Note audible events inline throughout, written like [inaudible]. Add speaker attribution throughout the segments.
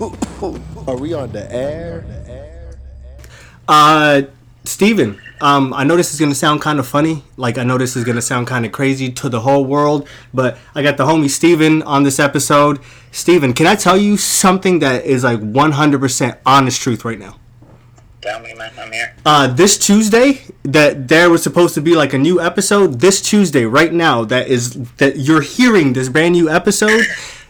Speaker 1: Are we on the air?
Speaker 2: Uh, Steven, um, I know this is gonna sound kind of funny. Like I know this is gonna sound kind of crazy to the whole world, but I got the homie Steven on this episode. Steven, can I tell you something that is like 100% honest truth right now?
Speaker 3: Tell me, man. I'm here.
Speaker 2: Uh, this Tuesday, that there was supposed to be like a new episode. This Tuesday, right now, that is that you're hearing this brand new episode.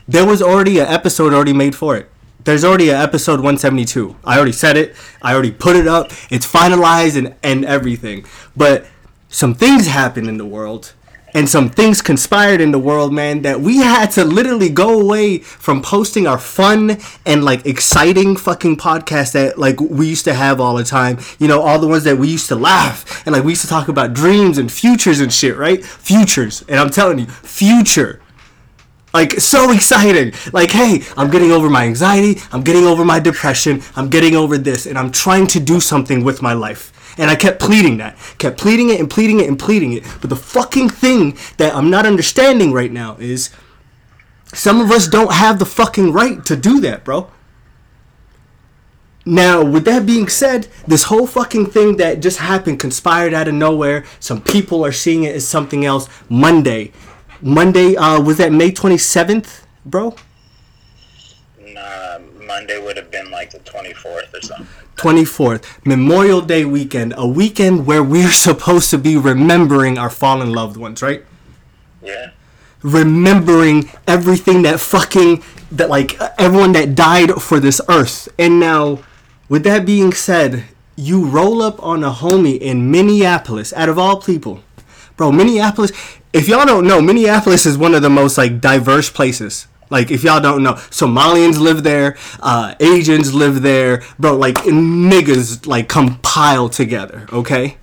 Speaker 2: There was already an episode already made for it. There's already an episode 172. I already said it. I already put it up. It's finalized and and everything. But some things happened in the world and some things conspired in the world, man, that we had to literally go away from posting our fun and like exciting fucking podcast that like we used to have all the time. You know, all the ones that we used to laugh and like we used to talk about dreams and futures and shit, right? Futures. And I'm telling you, future. Like so exciting. Like, hey, I'm getting over my anxiety, I'm getting over my depression, I'm getting over this, and I'm trying to do something with my life. And I kept pleading that. Kept pleading it and pleading it and pleading it. But the fucking thing that I'm not understanding right now is some of us don't have the fucking right to do that, bro. Now, with that being said, this whole fucking thing that just happened conspired out of nowhere. Some people are seeing it as something else. Monday. Monday, uh, was that May 27th, bro?
Speaker 3: Nah, Monday would have been like the 24th or something.
Speaker 2: 24th, Memorial Day weekend, a weekend where we're [laughs] supposed to be remembering our fallen loved ones, right?
Speaker 3: Yeah.
Speaker 2: Remembering everything that fucking, that like everyone that died for this earth. And now, with that being said, you roll up on a homie in Minneapolis, out of all people. Bro, Minneapolis, if y'all don't know, Minneapolis is one of the most like diverse places. Like if y'all don't know, Somalians live there, uh, Asians live there, bro. Like niggas like compile together. Okay,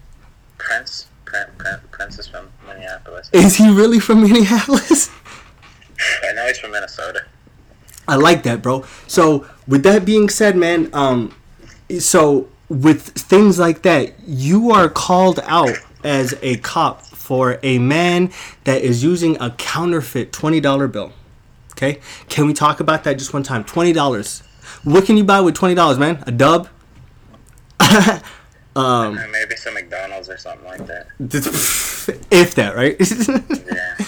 Speaker 3: Prince, Prince, Prince, Prince is from Minneapolis.
Speaker 2: is he really from Minneapolis?
Speaker 3: I know he's from Minnesota.
Speaker 2: I like that, bro. So with that being said, man, um, so with things like that, you are called out as a cop for a man that is using a counterfeit twenty dollar bill. Okay, can we talk about that just one time? Twenty dollars. What can you buy with twenty dollars, man? A dub? [laughs] Um,
Speaker 3: maybe some McDonald's or something like that. [laughs]
Speaker 2: if that, right? [laughs]
Speaker 3: Yeah.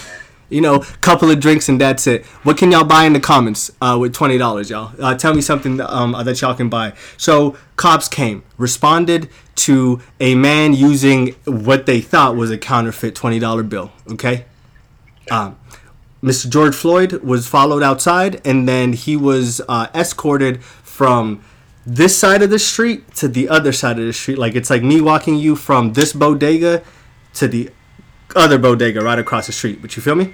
Speaker 2: You know, couple of drinks and that's it. What can y'all buy in the comments uh, with twenty dollars, y'all? Uh, tell me something um, that y'all can buy. So cops came, responded to a man using what they thought was a counterfeit twenty dollar bill. Okay. Um, Mr. George Floyd was followed outside, and then he was uh, escorted from this side of the street to the other side of the street. Like it's like me walking you from this bodega to the other bodega right across the street. But you feel me?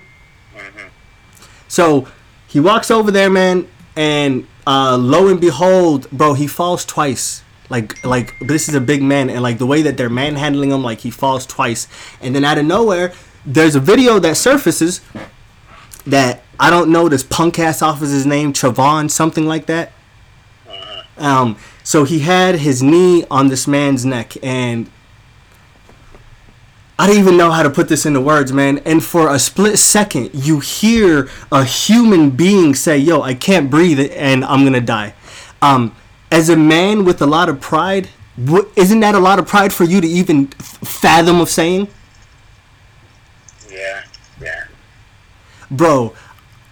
Speaker 2: So he walks over there, man, and uh, lo and behold, bro, he falls twice. Like, like this is a big man, and like the way that they're manhandling him, like he falls twice, and then out of nowhere, there's a video that surfaces that I don't know this punk ass officer's name, Chavon, something like that. Um, so he had his knee on this man's neck, and I don't even know how to put this into words, man. And for a split second, you hear a human being say, "Yo, I can't breathe, and I'm gonna die." Um, as a man with a lot of pride, isn't that a lot of pride for you to even fathom of saying?
Speaker 3: Yeah. Yeah.
Speaker 2: bro,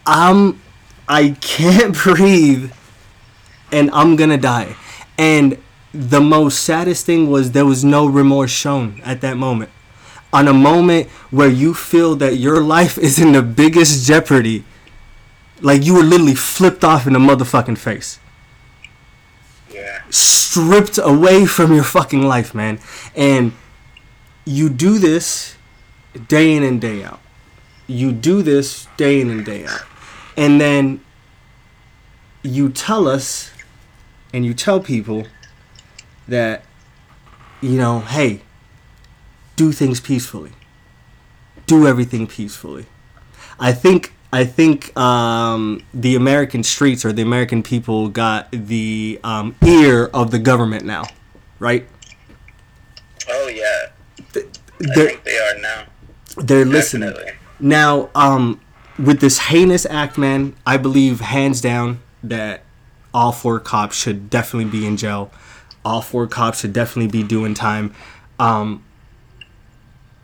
Speaker 2: I'm I can't [laughs] breathe and I'm gonna die. And the most saddest thing was there was no remorse shown at that moment. On a moment where you feel that your life is in the biggest jeopardy, like you were literally flipped off in the motherfucking face.
Speaker 3: Yeah.
Speaker 2: Stripped away from your fucking life, man. And you do this day in and day out. You do this day in and day out. And then you tell us and you tell people that, you know, hey, do things peacefully. Do everything peacefully. I think I think um, the American streets or the American people got the um, ear of the government now, right?
Speaker 3: Oh yeah. I
Speaker 2: They're,
Speaker 3: think they are now.
Speaker 2: they're listening.
Speaker 3: Definitely.
Speaker 2: Now, um, with this heinous act, man, I believe hands down that all four cops should definitely be in jail. All four cops should definitely be doing time. Um,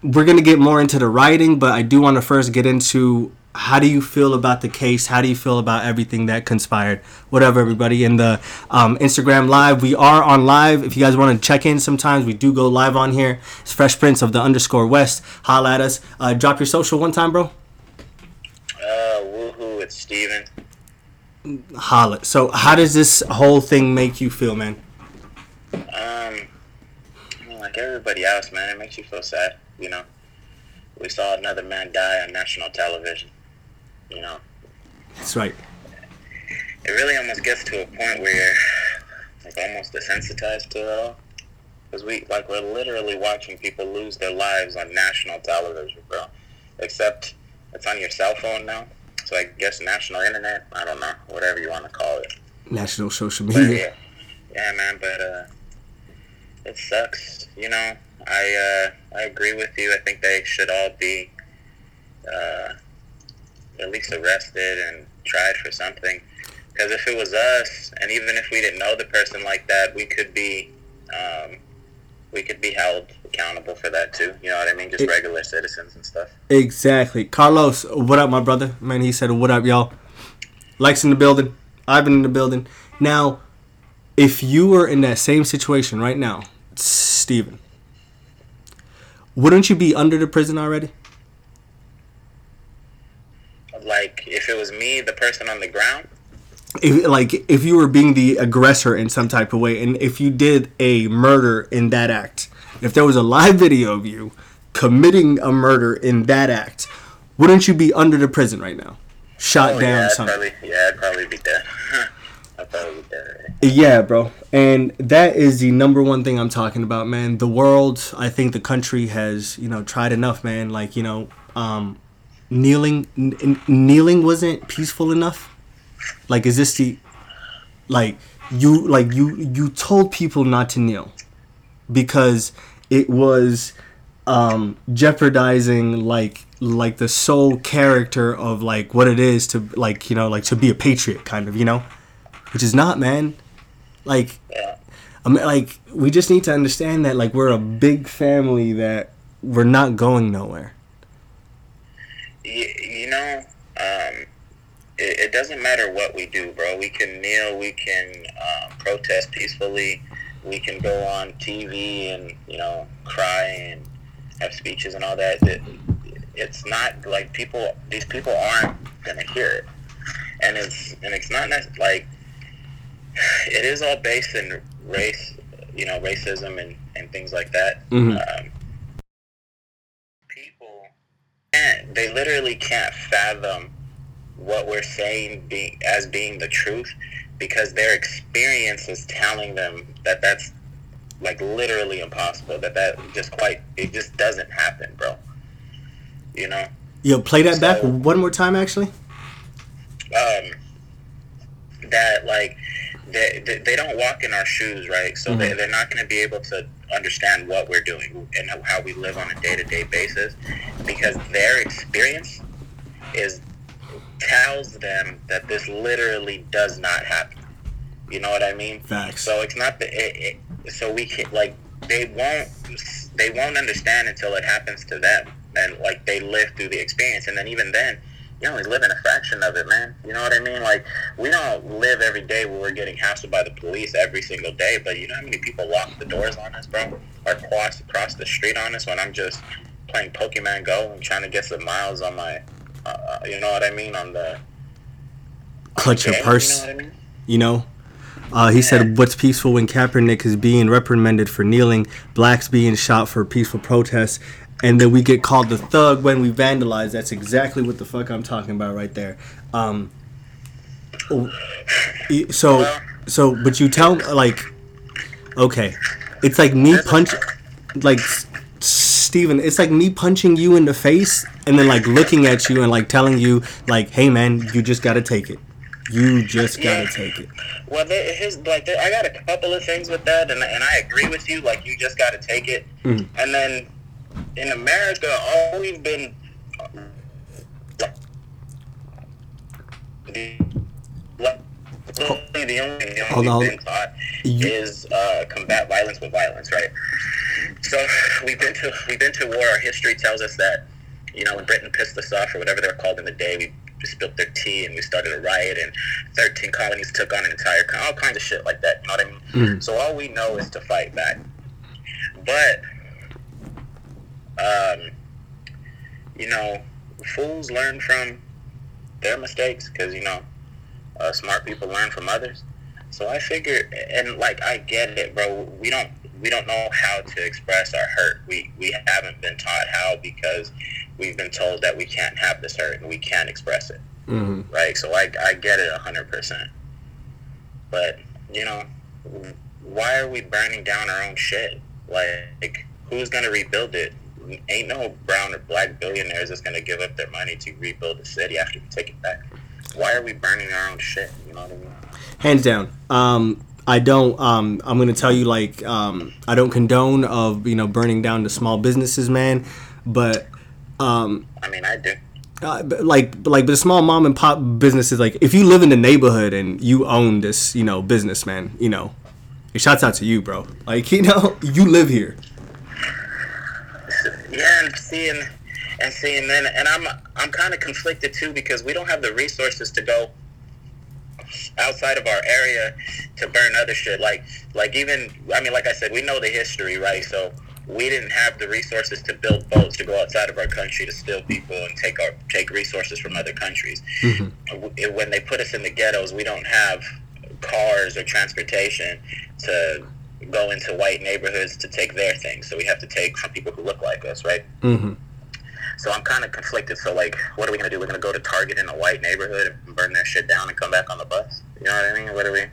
Speaker 2: we're gonna get more into the writing, but I do want to first get into how do you feel about the case? How do you feel about everything that conspired? Whatever, everybody in the um, Instagram live, we are on live. If you guys want to check in, sometimes we do go live on here. It's Fresh Prince of the underscore West. Holla at us. Uh, drop your social one time, bro.
Speaker 3: Uh, woohoo! It's Steven.
Speaker 2: Holla. So, how does this whole thing make you feel, man?
Speaker 3: Um, like everybody else, man, it makes you feel sad. You know, we saw another man die on national television. You know,
Speaker 2: That's right.
Speaker 3: it really almost gets to a point where you're like almost desensitized to it all. Because we like we're literally watching people lose their lives on national television, bro. Except it's on your cell phone now. So I guess national internet. I don't know, whatever you want to call it.
Speaker 2: National social
Speaker 3: But
Speaker 2: media.
Speaker 3: yeah, yeah, man. But uh, it sucks. You know, I uh, I agree with you. I think they should all be uh, at least arrested and tried for something. Because if it was us, and even if we didn't know the person like that, we could be um, we could be held accountable for that too. You know what I mean? Just
Speaker 2: It-
Speaker 3: regular citizens and stuff.
Speaker 2: Exactly. Carlos, what up, my brother? Man, he said, What up, y'all? Likes in the building. I've been in the building. Now, if you were in that same situation right now, Steven, wouldn't you be under the prison already?
Speaker 3: Like if it was me, the person on the ground.
Speaker 2: If, like, if you were being the aggressor in some type of way, and if you did a murder in that act, if there was a live video of you committing a murder in that act, wouldn't you be under the prison right now? Shot
Speaker 3: Oh,
Speaker 2: down
Speaker 3: yeah,
Speaker 2: something.
Speaker 3: probably, yeah, I'd probably be dead. [laughs] I'd probably be dead.
Speaker 2: Yeah, bro. And that is the number one thing I'm talking about, man. The world, I think the country has, you know, tried enough, man. Like, you know, um, kneeling, n- kneeling wasn't peaceful enough. Like, is this the, like, you, like, you, you told people not to kneel because it was, um, jeopardizing, like, like the sole character of, like, what it is to, like, you know, like, to be a patriot, kind of, you know? Which is not, man like
Speaker 3: Yeah.
Speaker 2: Like we just need to understand that like we're a big family that we're not going nowhere.
Speaker 3: You, you know, um, it, it doesn't matter what we do, bro. We can kneel, we can um, protest peacefully, we can go on TV and you know cry and have speeches and all that. It, it's not like people; these people aren't gonna hear it, and it's and it's not like it is all based in race, you know, racism and and things like that.
Speaker 2: Mhm.
Speaker 3: Um, people can't, they literally can't fathom what we're saying being as being the truth because their experience is telling them that that's like literally impossible that that just quite it just doesn't happen bro you know
Speaker 2: Yo, play that back one more time, actually.
Speaker 3: um that like they, they, they don't walk in our shoes right? So they, mm-hmm. they're not going to be able to understand what we're doing and how we live on a day-to-day basis because their experience is tells them that this literally does not happen. You know what i mean?
Speaker 2: Facts.
Speaker 3: so it's not the it, it, so we can like they won't they won't understand until it happens to them and like they live through the experience. And then even then you only live in a fraction of it man. You know what i mean? Like we don't live every day where we're getting hassled by the police every single day but you know how many people lock the doors on us bro? Or cross across the street on us when i'm just playing pokemon go and trying to get some miles on my uh, you know what i mean? On the
Speaker 2: Clutch your purse.
Speaker 3: you know i mean?
Speaker 2: You know. Uh, he said, "What's peaceful when Kaepernick is being reprimanded for kneeling, blacks being shot for peaceful protests, and then we get called the thug when we vandalize." That's exactly what the fuck I'm talking about right there. Um, oh, so, so, but you tell like, okay, it's like me punch, like Steven, it's like me punching you in the face and then like looking at you and like telling you like, "Hey man, you just gotta take it. You just gotta
Speaker 3: Yeah.
Speaker 2: take it."
Speaker 3: Well, there, his like there, I got a couple of things with that, and and I agree with you. Like you just got to take it.
Speaker 2: Mhm.
Speaker 3: And then in America, all we've been the, the the only thing
Speaker 2: Hold
Speaker 3: we've been taught
Speaker 2: You-
Speaker 3: is uh, combat violence with violence, right? So we've been to we've been to war. Our history tells us that you know when Britain pissed us off or whatever they were called in the day, we spilled their tea and we started a riot and 13 colonies took on an entire all kinds of shit like that. You know what I mean?
Speaker 2: Mhm.
Speaker 3: So all we know is to fight back. But um, you know, fools learn from their mistakes because you know uh, smart people learn from others. So I figure, and like I get it, bro. We don't we don't know how to express our hurt. We we haven't been taught how because we've been told that we can't have this hurt and we can't express it,
Speaker 2: hmm
Speaker 3: right? So I I get it hundred percent. But you know, why are we burning down our own shit? Like, who's gonna rebuild it? Ain't no brown or black billionaires that's gonna give up their money to rebuild the city after we take it back. Why are we burning our own shit? You know what I mean?
Speaker 2: Hands down. Um, I don't. Um, I'm gonna tell you like um, I don't condone of you know burning down the small businesses, man. But um,
Speaker 3: I mean, I do.
Speaker 2: uh, but like like the small mom and pop businesses like if you live in the neighborhood and you own this you know business man you know it shouts out to you bro like [laughs] you know you live here
Speaker 3: Yeah, and seeing and seeing then, and I'm I'm kind of conflicted too because we don't have the resources to go outside of our area to burn other shit. Like like even I mean, like I said, we know the history, right? So we didn't have the resources to build boats to go outside of our country to steal people and take our take resources from other countries. Mm-hmm. W- When they put us in the ghettos, we don't have cars or transportation to go into white neighborhoods to take their things. So we have to take from people who look like us, right?
Speaker 2: mm-hmm.
Speaker 3: So I'm kind of conflicted. So like, what are we gonna do? We're gonna go to Target in a white neighborhood and burn their shit down and come back on the bus. You know what I mean? What are we?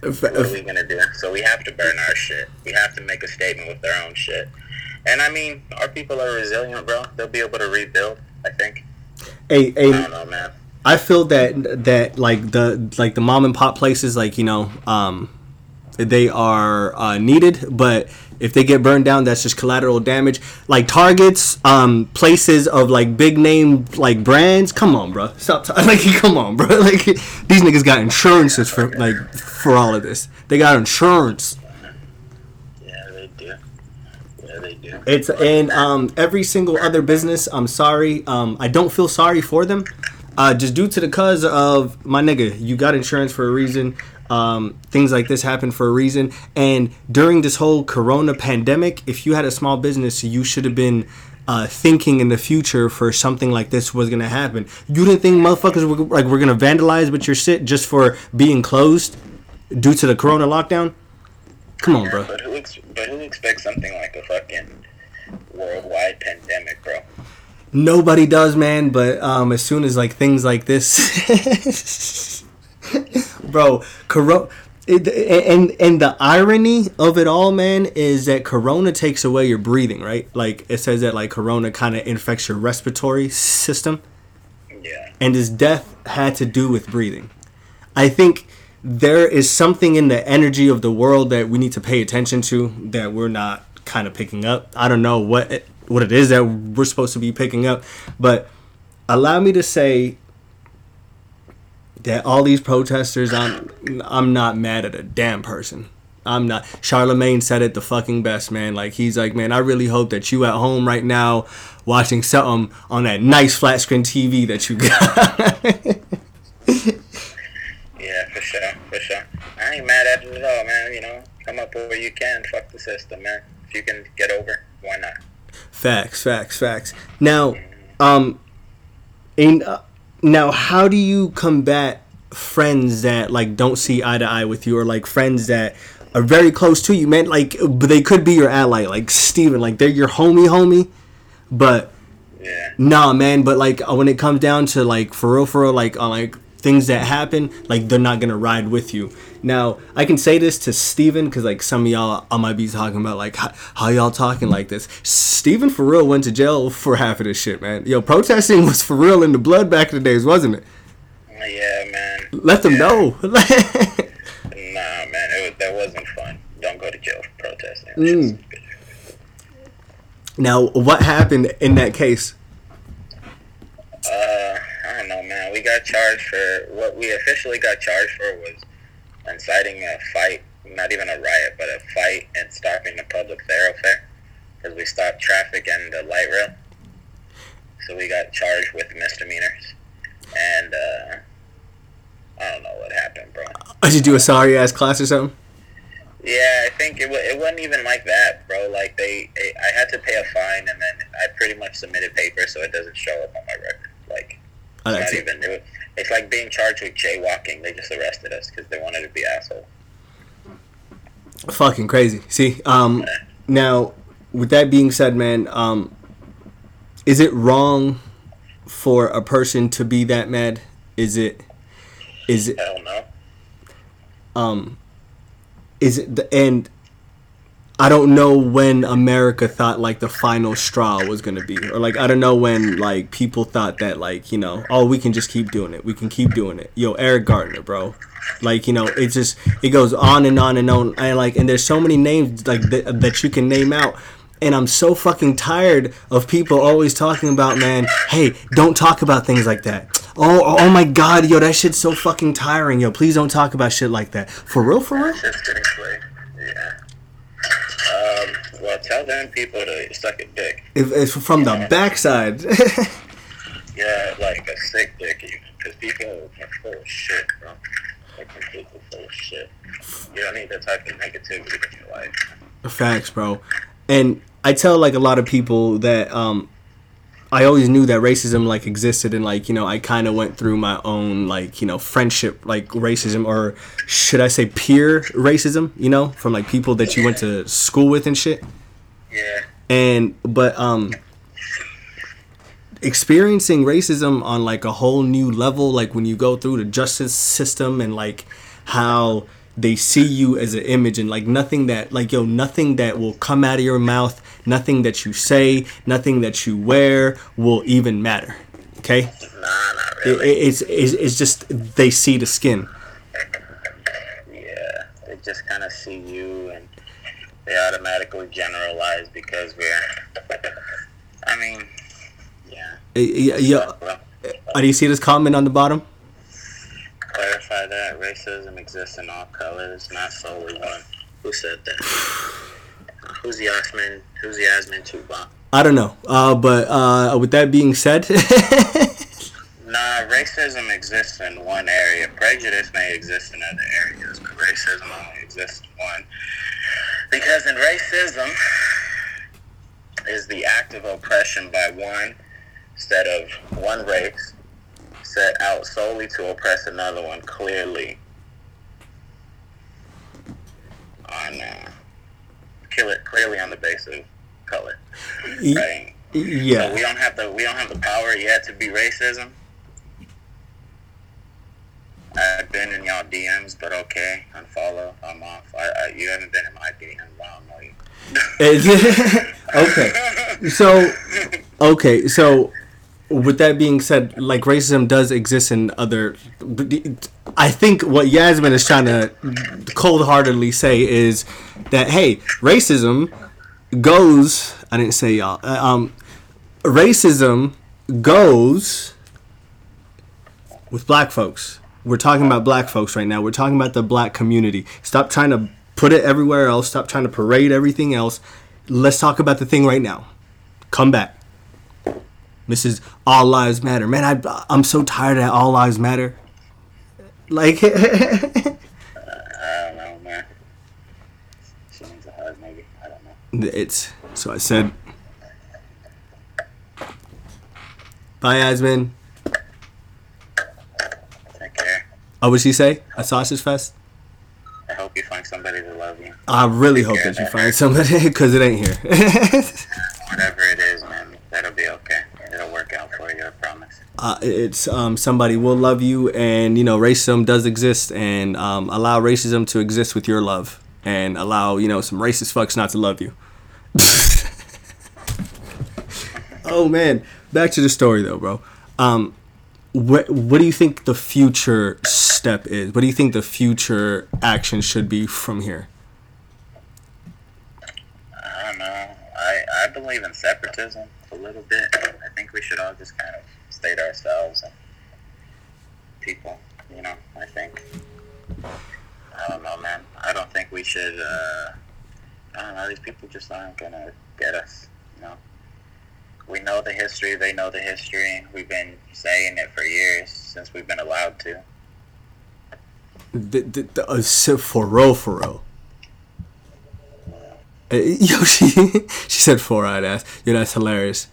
Speaker 3: What are we gonna do? So we have to burn our shit. We have to make a statement with our own shit. And I mean, our people are resilient, bro. They'll be able to rebuild. I think.
Speaker 2: hey,
Speaker 3: I don't know, man.
Speaker 2: I feel that that like the like the mom and pop places like you know um they are uh, needed but if they get burned down that's just collateral damage like targets um places of like big name like brands come on bro stop t- [laughs] like come on bro [laughs] like these niggas got insurances for like for all of this they got insurance
Speaker 3: Yeah, they do. Yeah, they do.
Speaker 2: It's and um every single other business. I'm sorry. Um, I don't feel sorry for them. Uh, just due to the cause of my nigga, you got insurance for a reason. Um, things like this happen for a reason. And during this whole Corona pandemic, if you had a small business, you should have been uh, thinking in the future for something like this was gonna happen. You didn't think motherfuckers were like we're gonna vandalize with your shit just for being closed due to the Corona lockdown. Come on, bro.
Speaker 3: But who ex- but who expects something like a fucking worldwide pandemic, bro?
Speaker 2: Nobody does, man. But um, as soon as like things like this, [laughs] [laughs] bro, Corona. and and the irony of it all, man, is that Corona takes away your breathing, right? Like it says that like Corona kind of infects your respiratory system,
Speaker 3: Yeah.
Speaker 2: and his death had to do with breathing. I think there is something in the energy of the world that we need to pay attention to that we're not kind of picking up. I don't know what it, what it is that we're supposed to be picking up, but allow me to say that all these protesters, I'm I'm not mad at a damn person. I'm not. Charlamagne said it the fucking best, man. Like he's like, man, I really hope that you at home right now watching something on that nice flat screen TV that you got. [laughs]
Speaker 3: Yeah, for sure, for sure. I ain't mad at it at all, man. You know, come up where you can. Fuck the system, man. If you can get over, why not?
Speaker 2: Facts, facts, facts. Now, um, in uh, now, how do you combat friends that like don't see eye to eye with you, or like friends that are very close to you, man? Like, but they could be your ally, like Steven, like they're your homie, homie, but
Speaker 3: Yeah.
Speaker 2: nah, man. But like uh, when it comes down to like for real, for real, like on like things that happen, like they're not gonna ride with you. Now I can say this to Steven because like some of y'all I might be talking about like how, how y'all talking like this. Steven for real went to jail for half of this shit, man. Yo, protesting was for real in the blood back in the days, wasn't it?
Speaker 3: Yeah, man.
Speaker 2: Let them know. [laughs]
Speaker 3: Nah, man. It was, that wasn't fun. Don't go to jail for protesting.
Speaker 2: Mm. now, what happened in that case?
Speaker 3: Uh, I don't know, man. We got charged for what we officially got charged for was inciting a fight, not even a riot, but a fight and stopping the public thoroughfare because we stopped traffic and the light rail. So we got charged with misdemeanors, and uh, I don't know what happened, bro. [laughs]
Speaker 2: I should do a sorry ass class or something.
Speaker 3: Yeah, I think it, wa it wasn't even like that, bro. Like they, I I had to pay a fine, and then I pretty much submitted papers so it doesn't show up on my record. Like It's
Speaker 2: that's
Speaker 3: not
Speaker 2: it.
Speaker 3: even new. It's like being charged with jaywalking. They just arrested us because they wanted to be assholes.
Speaker 2: Fucking crazy. See, um, now with that being said, man, um, is it wrong for a person to be that mad? Is it? Is it?
Speaker 3: Hell no.
Speaker 2: um is it the and I don't know when America thought like the final straw was gonna be, or like I don't know when like people thought that like you know oh we can just keep doing it, we can keep doing it. Yo, Eric Gardner, bro, like you know it just it goes on and on and on, and like and there's so many names like that, that you can name out. And I'm so fucking tired of people always talking about, man. Hey, don't talk about things like that. Oh, oh my God, yo, that shit's so fucking tiring, yo. Please don't talk about shit like that. For real, for real.
Speaker 3: Just getting played. Yeah. Um, well, tell them people to suck a dick.
Speaker 2: If it's from the backside. [laughs]
Speaker 3: Yeah, like a sick dick. Because people are full of shit, bro. They're completely full of shit. You don't need that type of negativity in your life.
Speaker 2: Facts, bro. And I tell like a lot of people that um I always knew that racism like existed and like, you know, I kind of went through my own like, you know, friendship like racism or should I say peer racism, you know, from like people that you went to school with and shit.
Speaker 3: Yeah.
Speaker 2: and but um experiencing racism on like a whole new level like when you go through the justice system and like how they see you as an image and like nothing that like yo nothing that will come out of your mouth nothing that you say nothing that you wear will even matter okay
Speaker 3: Nah, not
Speaker 2: it,
Speaker 3: really.
Speaker 2: it's, it's it's just they see the skin
Speaker 3: Yeah, they just kind of see you and they automatically generalize because we're. I mean, yeah.
Speaker 2: Uh, yeah, yeah.
Speaker 3: Well,
Speaker 2: Uh, do you see this comment on the bottom
Speaker 3: clarify that racism exists in all colors, not solely one. Who said that? [sighs] Who's Yasmin? Who's Yasmin Tuba?
Speaker 2: i don't know uh but uh with that being said [laughs]
Speaker 3: Nah, racism exists in one area. Prejudice may exist in other areas, but racism only exists in one. Because in racism is the act of oppression by one set of one race set out solely to oppress another one clearly on uh, kill it clearly on the basis of color. Right? So
Speaker 2: yeah
Speaker 3: we don't have the we don't have the power yet to be racism. I've been in y'all DMs, but okay, unfollow. I'm off. I, I, you haven't been in my DMs. I don't know you. [laughs]
Speaker 2: okay. So, okay. So, with that being said, like racism does exist in other. I think what Yasmin is trying to cold-heartedly say is that hey, racism goes. I didn't say y'all. Uh, Um, racism goes with black folks. We're talking about black folks right now. We're talking about the black community. Stop trying to put it everywhere else. Stop trying to parade everything else. Let's talk about the thing right now. Come back. Mrs. All Lives Matter. Man, I, I'm so tired of All Lives Matter. Like, [laughs]
Speaker 3: I don't know, man. Maybe. I don't know.
Speaker 2: it's. So I said, Bye, Yasmin.
Speaker 3: Take care.
Speaker 2: Oh, what'd she say? A sausage fest?
Speaker 3: I hope you find somebody to love you.
Speaker 2: I really hope that you find somebody [laughs] because it ain't here. [laughs]
Speaker 3: Whatever it is, man, that'll be okay. It'll work out for you, I promise.
Speaker 2: Uh, it's um, somebody will love you, and you know racism does exist, and um, allow racism to exist with your love, and allow you know some racist fucks not to love you. [laughs] oh man, back to the story though, bro. Um, what what do you think the future step is? What do you think the future action should be from here?
Speaker 3: I don't know. I, I believe in separatism a little bit. I think we should all just kind of stay to ourselves and people, you know, I think. Um, we should. Uh, I don't know. These people just aren't gonna get us. You know. We know the history. They know the history. We've been saying it for years since we've been allowed to.
Speaker 2: The, the, the, uh, so for real, for real. Uh, [laughs] yo, she [laughs] she said four eyed ass. Yo, that's hilarious.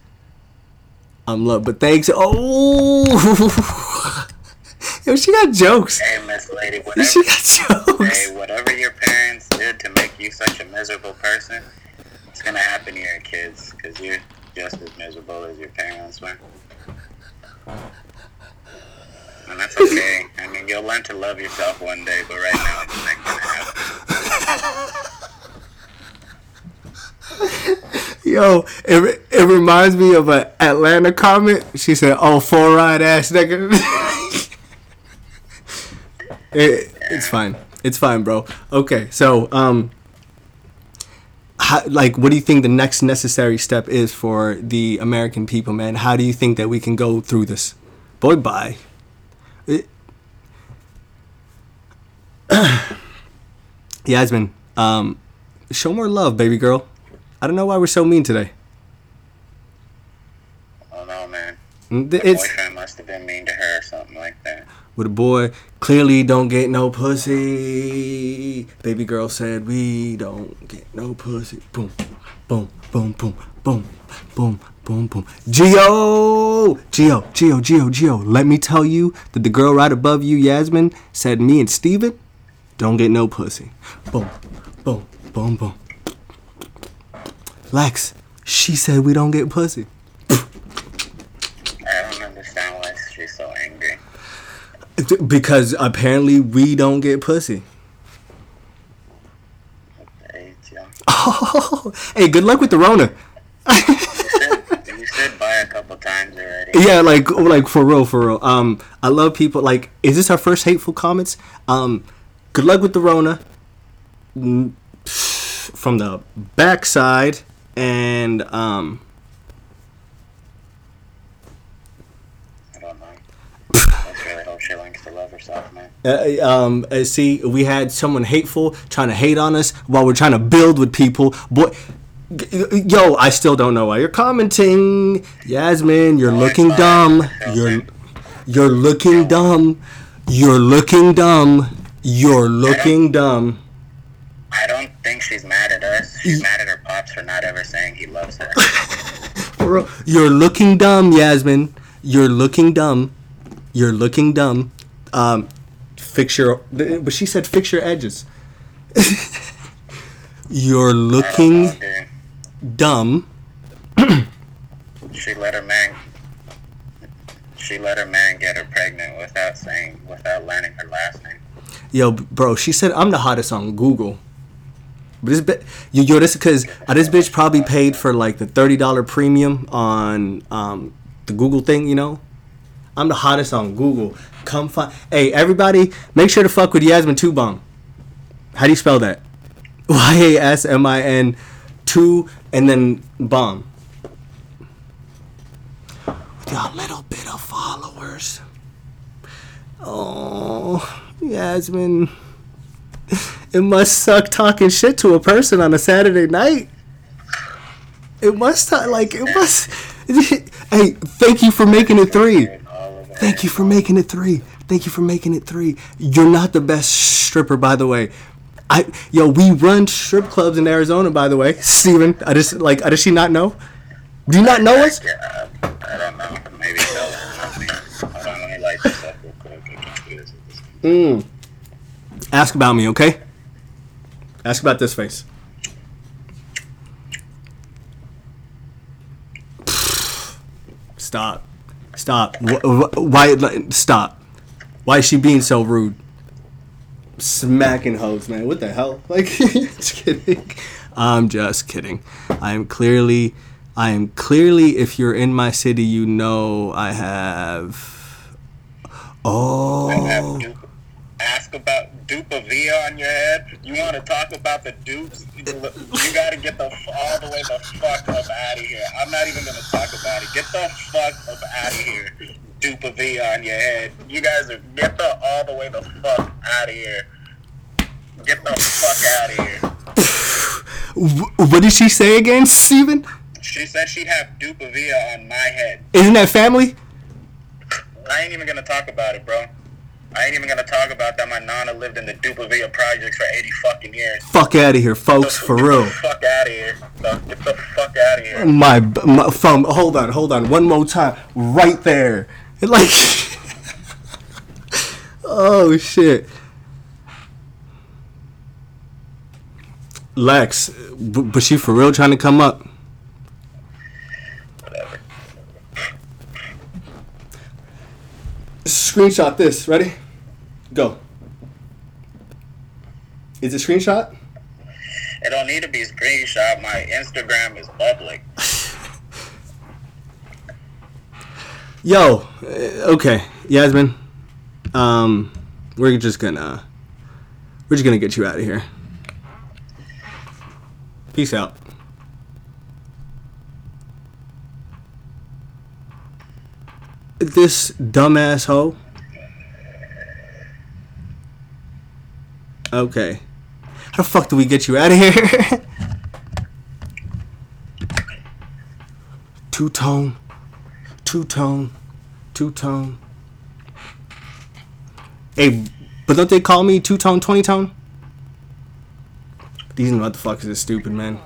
Speaker 2: I'm love, but thanks. Oh, [laughs] yo, she got jokes.
Speaker 3: Hey, Miss Lady, whatever.
Speaker 2: She got jokes.
Speaker 3: Hey, whatever your parents did to make you such a miserable person, it's gonna happen to your kids because you're just as miserable as your parents were. And that's okay. I mean, you'll learn to love yourself one day, but right now it's not gonna happen. [laughs] [laughs]
Speaker 2: Yo, it, it reminds me of an Atlanta comment. She said, "Oh, four eyed ass nigga." [laughs] it, it's fine. It's fine, bro. Okay, so um, how, like, what do you think the next necessary step is for the American people, man? How do you think that we can go through this? Boy, bye. It, [clears throat] Yasmin, um, show more love, baby girl. I don't know why we're so mean today.
Speaker 3: Oh no, man.
Speaker 2: Mm,
Speaker 3: The
Speaker 2: It's
Speaker 3: boyfriend must have been mean to her or something like that.
Speaker 2: with a boy clearly don't get no pussy. Baby girl said we don't get no pussy. Boom, boom, boom, boom, boom, boom, boom, boom. Geo, Geo, Geo, Geo, Geo. Let me tell you that the girl right above you, Yasmin, said me and Steven don't get no pussy. Boom, boom, boom, boom. Lex, she said we don't get pussy.
Speaker 3: I don't understand why she's so angry.
Speaker 2: Because apparently we don't get pussy.
Speaker 3: Hey, [laughs]
Speaker 2: Oh, hey, good luck with the Rona.
Speaker 3: You said, you said bye a couple times already.
Speaker 2: Yeah, like like for real, for real. Um, I love people. Like, is this our first hateful comments? Um, good luck with the Rona. From the backside, and um,
Speaker 3: I don't know. I just really hope she learns to love herself, man.
Speaker 2: uh, um, uh, see, we had someone hateful trying to hate on us while we're trying to build with people. Boy, g- yo, I still don't know why you're commenting, Yasmin. You're
Speaker 3: Oh,
Speaker 2: looking dumb. You're you're looking dumb. You're looking dumb. You're looking dumb.
Speaker 3: I don't think she's mad at us. She's mad at her for not ever saying he loves her. [laughs]
Speaker 2: Real. You're looking dumb, Yasmin. You're looking dumb. You're looking dumb. Um, fix your. But she said fix your edges. [laughs] You're looking
Speaker 3: know,
Speaker 2: dumb.
Speaker 3: She let her man. She let her man get her pregnant without saying, without learning her last name.
Speaker 2: Yo, bro, she said I'm the hottest on Google. But this bit, yo, yo, this because uh, this bitch probably paid for like the thirty dollar premium on um the Google thing, you know. I'm the hottest on Google. Come find. Hey, everybody, make sure to fuck with Yasmin Bomb. How do you spell that? [laughs] Y A S M I N two and then bomb. With your little bit of followers. Oh, Yasmin. [laughs] It must suck talking shit to a person on a Saturday night. It must like it must. [laughs] hey, thank you for making it three.
Speaker 3: All of that.
Speaker 2: Thank you for making it three. Thank you for making it three. You're not the best stripper, by the way. I yo, we run strip clubs in Arizona, by the way. Steven, I just like, does she not know? Do you not know us?
Speaker 3: Yeah, I don't know. Maybe tell Hold on, let me light this up real quick. I can't do this with this.
Speaker 2: Mm. Ask about me, okay? Ask about this face. Stop. Stop. Wh- wh- Why? Stop. Why is she being so rude? Smacking hoes, man. What the hell? [laughs] Like, just kidding. I'm just kidding. I am clearly, I am clearly. If you're in my city, you know I have. Oh. [laughs]
Speaker 3: Dupe- Ask about dupe of V on your head. You want to talk about the dupes? You got to get the all the way the fuck up out of here. I'm not even gonna talk about it. Get the fuck up out of here. Dupe of V on your head. You guys are get the all the way the fuck out of here. Get the fuck out of here.
Speaker 2: What did she say again, Steven?
Speaker 3: She said she'd have Dupavia on my head.
Speaker 2: Isn't that family?
Speaker 3: I ain't even gonna talk about it, bro. I ain't even gonna talk about that. My nana lived in the Dupavia projects for 80 fucking years.
Speaker 2: Fuck out of here, folks, for
Speaker 3: Get
Speaker 2: real.
Speaker 3: the fuck out of here. Get the fuck out of here.
Speaker 2: My, my from hold on, hold on, one more time, right there, [laughs] like, oh shit. Lex, but she for real trying to come up.
Speaker 3: Whatever.
Speaker 2: Screenshot this. Ready? Go. Is it screenshot?
Speaker 3: It don't need to be screenshot. My Instagram is public. [laughs]
Speaker 2: Yo, uh, okay, Yasmin. Um, we're just gonna, we're just gonna get you out of here. Peace out. This dumbass hoe. Okay. How the fuck do we get you out of here? [laughs] Two tone two tone, two tone. Hey, but don't they call me two tone, twenty tone? These motherfuckers are stupid, man.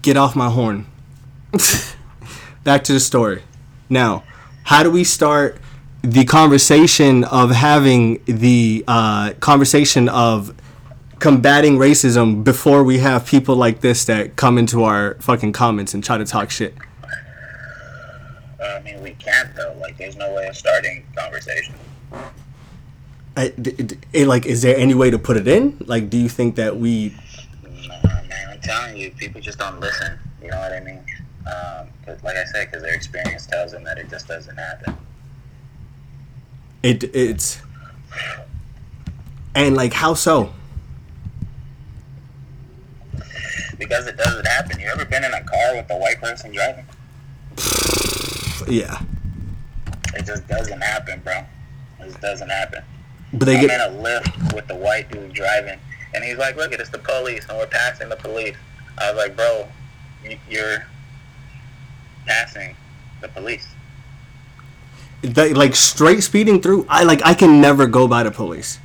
Speaker 2: Get off my horn. [laughs] Back to the story. Now, how do we start the conversation of having the uh, conversation of combating racism before we have people like this that come into our fucking comments and try to talk shit?
Speaker 3: Uh, I mean, we can't though. Like, there's no way of starting conversation.
Speaker 2: I, d- d- eh, like, is there any way to put it in? Like, do you think that we?
Speaker 3: Nah, man, I'm telling you, people just don't listen. You know what I mean? Um, like I said, because their experience tells them that it just doesn't happen.
Speaker 2: It it's. And like, how so?
Speaker 3: Because it doesn't happen. You ever been in a car with a white person driving? [sighs]
Speaker 2: Yeah,
Speaker 3: It just doesn't happen, bro. It just doesn't happen.
Speaker 2: but they
Speaker 3: I'm in a Lyft with the white dude driving, and he's like, "Look, it's the police, and we're passing the police." I was like, "Bro, you're passing the police."
Speaker 2: They, like straight speeding through. I like. I can never go by the police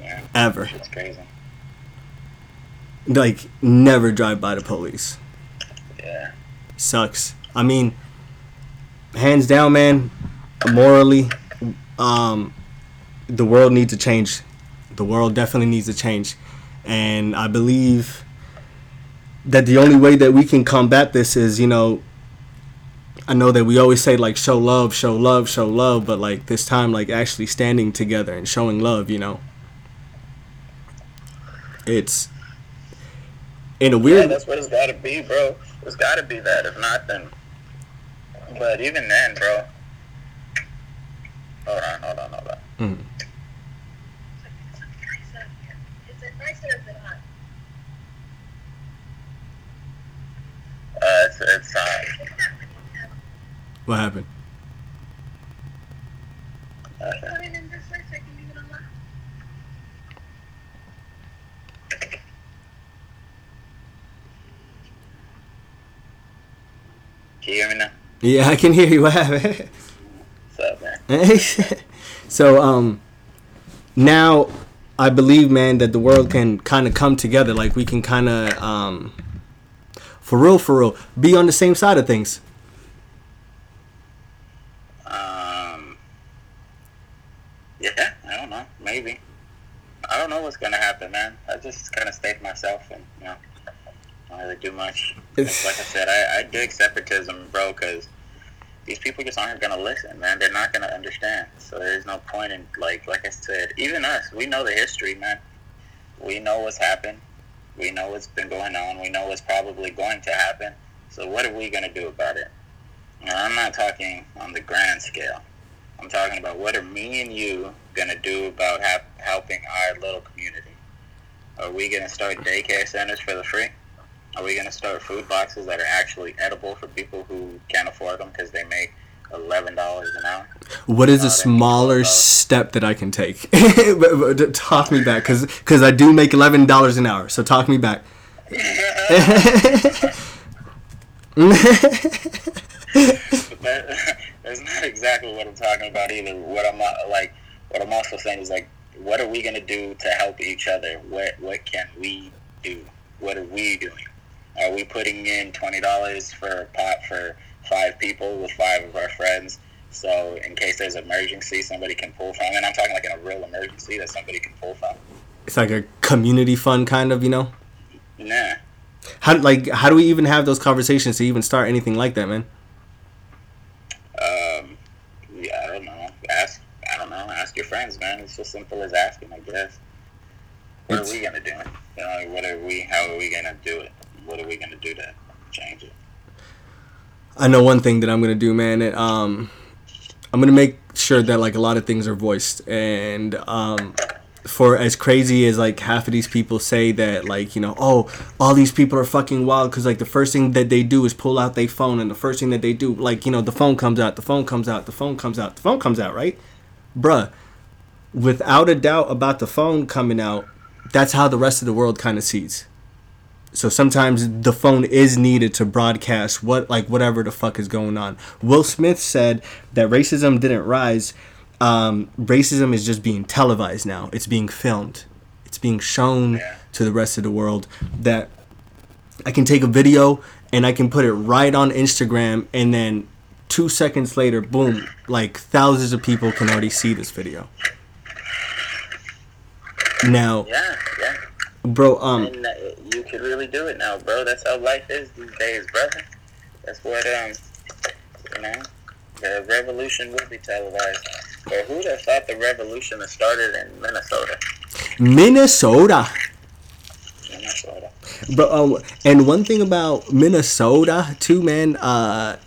Speaker 3: Yeah,
Speaker 2: ever.
Speaker 3: it's crazy.
Speaker 2: Like, never drive by the police.
Speaker 3: Yeah,
Speaker 2: sucks. I mean, hands down, man. Morally, um, the world needs to change. The world definitely needs to change, and I believe that the only way that we can combat this is, you know, I know that we always say like show love, show love, show love, but like this time, like actually standing together and showing love, you know. It's in a weird.
Speaker 3: yeah, that's what it's got to be, bro. It's got to be that. If not, then. But even then, bro. Hold on, hold on, hold on.
Speaker 2: Mhm.
Speaker 4: Is it nice or is it hot?
Speaker 3: Uh, it's it's uh,
Speaker 2: What happened?
Speaker 3: okay.
Speaker 4: Put it in this way so I can leave.
Speaker 3: Can you hear me now?
Speaker 2: Yeah, I can hear you. [laughs] What happened?
Speaker 3: What's up, man? [laughs]
Speaker 2: so um now I believe man that the world can kind of come together like we can kind of um for real for real be on the same side of things.
Speaker 3: Um. Yeah, I don't know. Maybe. I don't know what's gonna happen, man. I just kind of stay to myself and you know, don't really do much. It's like I said, I, I dig separatism, bro, because these people just aren't gonna listen, man. They're not gonna understand. So there's no point in like, like I said, even us, we know the history, man. We know what's happened. We know what's been going on. We know what's probably going to happen. So what are we gonna do about it? Now, I'm not talking on the grand scale. I'm talking about what are me and you gonna do about hap- helping our little community? Are we gonna start daycare centers for the free? Are we gonna start food boxes that are actually edible for people who can't afford them because they make eleven dollars an hour.
Speaker 2: What is
Speaker 3: Oh,
Speaker 2: a smaller step that I can take? [laughs] Talk me back, because because I do make eleven dollars an hour. So talk me back. [laughs]
Speaker 3: That, [laughs] that's not exactly what I'm talking about either. What I'm uh, like, what I'm also saying is like, what are we gonna do to help each other? What what can we do? What are we doing? Are we putting in twenty dollars for a pot for five people with five of our friends? So in case there's an emergency, somebody can pull from. And I'm talking like in a real emergency that somebody can pull from.
Speaker 2: It's like a community fund, kind of, you know.
Speaker 3: Nah.
Speaker 2: How like how do we even have those conversations to even start anything like that, man?
Speaker 3: Um, yeah, I don't know. Ask. I don't know. Ask your friends, man. It's as simple as asking, I guess. What
Speaker 2: It's-
Speaker 3: are we gonna do? You know, what are we? How are we gonna do it? What are we gonna do to change it?
Speaker 2: I know one thing that I'm gonna do, man. It, um, I'm gonna make sure that like a lot of things are voiced, and um, for as crazy as like half of these people say that like you know oh all these people are fucking wild because like the first thing that they do is pull out their phone, and the first thing that they do like you know the phone comes out, the phone comes out, the phone comes out, the phone comes out, right, bruh. Without a doubt about the phone coming out, that's how the rest of the world kind of sees. So sometimes the phone is needed to broadcast what like whatever the fuck is going on. Will smith said that racism didn't rise um, racism is just being televised now. It's being filmed. It's being shown to the rest of the world that i can take a video and i can put it right on instagram and then two seconds later boom like thousands of people can already see this video now
Speaker 3: Yeah, yeah.
Speaker 2: bro um
Speaker 3: And uh, you could really do it now, bro. That's how life is these days, brother. That's what um, you know, the revolution will be televised. But who'd have thought the revolution had started in Minnesota?
Speaker 2: minnesota
Speaker 3: Minnesota.
Speaker 2: But um, and one thing about Minnesota too, man. Uh,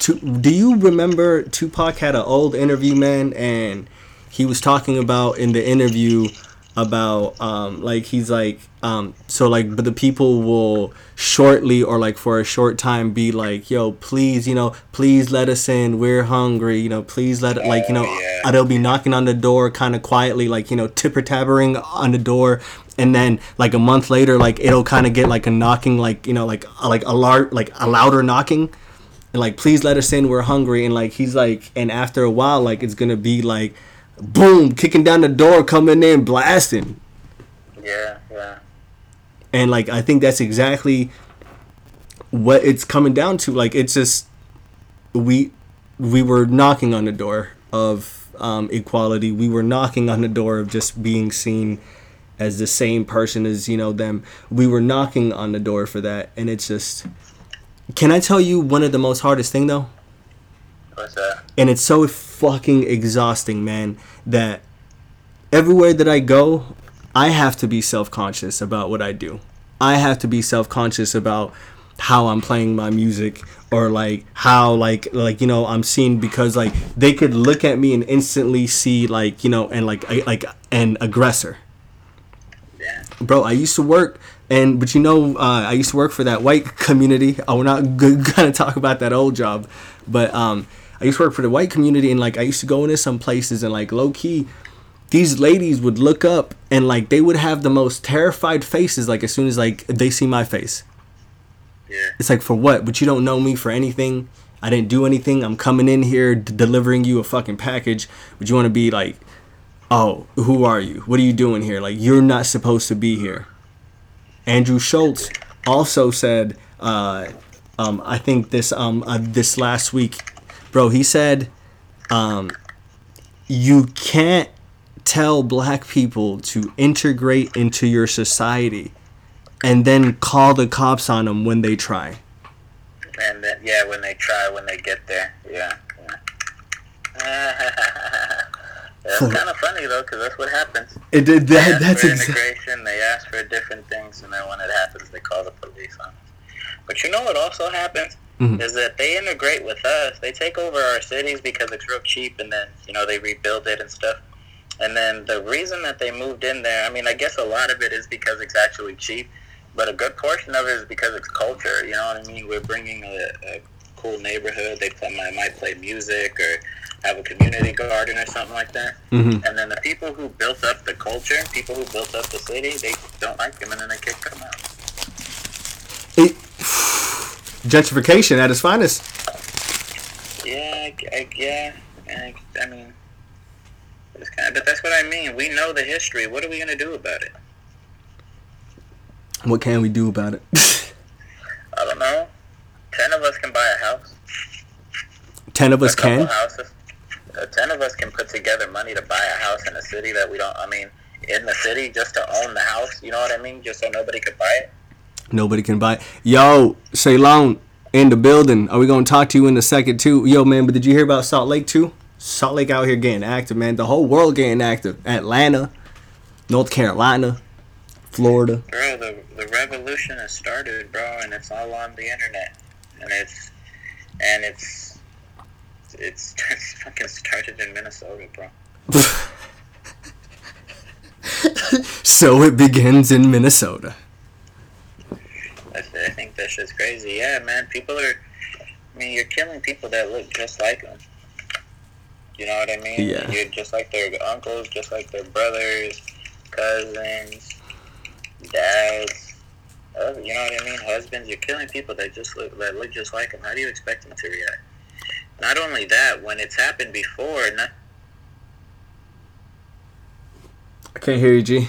Speaker 2: to, do you remember Tupac had an old interview, man, and he was talking about in the interview about um like he's like um so like but the people will shortly or like for a short time be like yo please you know please let us in. We're hungry you know please let it like you know
Speaker 3: yeah.
Speaker 2: uh, they'll be knocking on the door kind of quietly like you know tipper tappering on the door. And then like a month later like it'll kind of get like a knocking like you know like a, like a lar- like a louder knocking. And like please let us in we're hungry. And like he's like and after a while like it's gonna be like boom kicking down the door coming in blasting.
Speaker 3: Yeah, yeah.
Speaker 2: and like i think that's exactly what it's coming down to. Like it's just we we were knocking on the door of um, equality. We were knocking on the door of just being seen as the same person as you know them. We were knocking on the door for that. And it's just can i tell you one of the most hardest thing though
Speaker 3: What's that?
Speaker 2: and it's so fucking exhausting, man, that everywhere that I go, I have to be self-conscious about what I do. I have to be self-conscious about how I'm playing my music or like how like like you know I'm seen because like they could look at me and instantly see like you know and like I, like an aggressor
Speaker 3: Yeah.
Speaker 2: bro i used to work and but you know uh, i used to work for that white [laughs] community i we're not [laughs] gonna talk about that old job but um i used to work for the white community and like i used to go into some places and like low key these ladies would look up and like they would have the most terrified faces like as soon as like they see my face.
Speaker 3: Yeah.
Speaker 2: it's like for what? But you don't know me for anything. I didn't do anything. I'm coming in here d- delivering you a fucking package. But you want to be like oh who are you? What are you doing here? Like you're not supposed to be here. Andrew schulz also said uh, um, i think this um, uh, this last week bro he said um, you can't tell black people to integrate into your society and then call the cops on them when they try
Speaker 3: And then, yeah, when they try, when they get there, yeah. yeah. [laughs] that's kind of funny though, because that's what happens.
Speaker 2: it did
Speaker 3: They
Speaker 2: that
Speaker 3: ask
Speaker 2: that's
Speaker 3: for integration. They ask for different things, and then when it happens, they call the police on us. But you know what also happens
Speaker 2: Mhm.
Speaker 3: is that they integrate with us. They take over our cities because it's real cheap, and then you know they rebuild it and stuff. And then the reason that they moved in there, I mean, I guess a lot of it is because it's actually cheap, but a good portion of it is because it's culture. You know what I mean? We're bringing a, a cool neighborhood. They play, might, might play music or have a community garden or something like that.
Speaker 2: Mhm.
Speaker 3: And then the people who built up the culture, people who built up the city, they don't like them, and then they kick them out.
Speaker 2: It, gentrification at its finest.
Speaker 3: Yeah, I, I, yeah. I, I mean, kind of, but that's what I mean. We know the history. What are we gonna do about it?
Speaker 2: What can we do about it? [laughs]
Speaker 3: I don't know. Ten of us can buy a house.
Speaker 2: Ten of us can.
Speaker 3: houses. Uh, ten of us can put together money to buy a house in a city that we don't. I mean, in the city just to own the house. You know what I mean? Just so nobody could buy it.
Speaker 2: Nobody can buy. it. Yo, Ceylon in the building. Are we gonna talk to you in a second too? Yo, man, but did you hear about Salt Lake too? Salt Lake out here getting active, man. The whole world getting active. Atlanta, North Carolina, Florida.
Speaker 3: Bro, the the revolution has started, bro, and it's all on the internet, and it's and it's it's, [laughs] it's fucking started in Minnesota, bro. [laughs]
Speaker 2: so it begins in Minnesota.
Speaker 3: I, think that shit's crazy. Yeah, man. People are. I mean, you're killing people that look just like them. You know what I mean?
Speaker 2: Yeah.
Speaker 3: You're just like their uncles, just like their brothers, cousins, dads. You know what I mean? Husbands. You're killing people that just look that look just like them. How do you expect them to react? Not only that, when it's happened before, not,
Speaker 2: I can't hear you, G.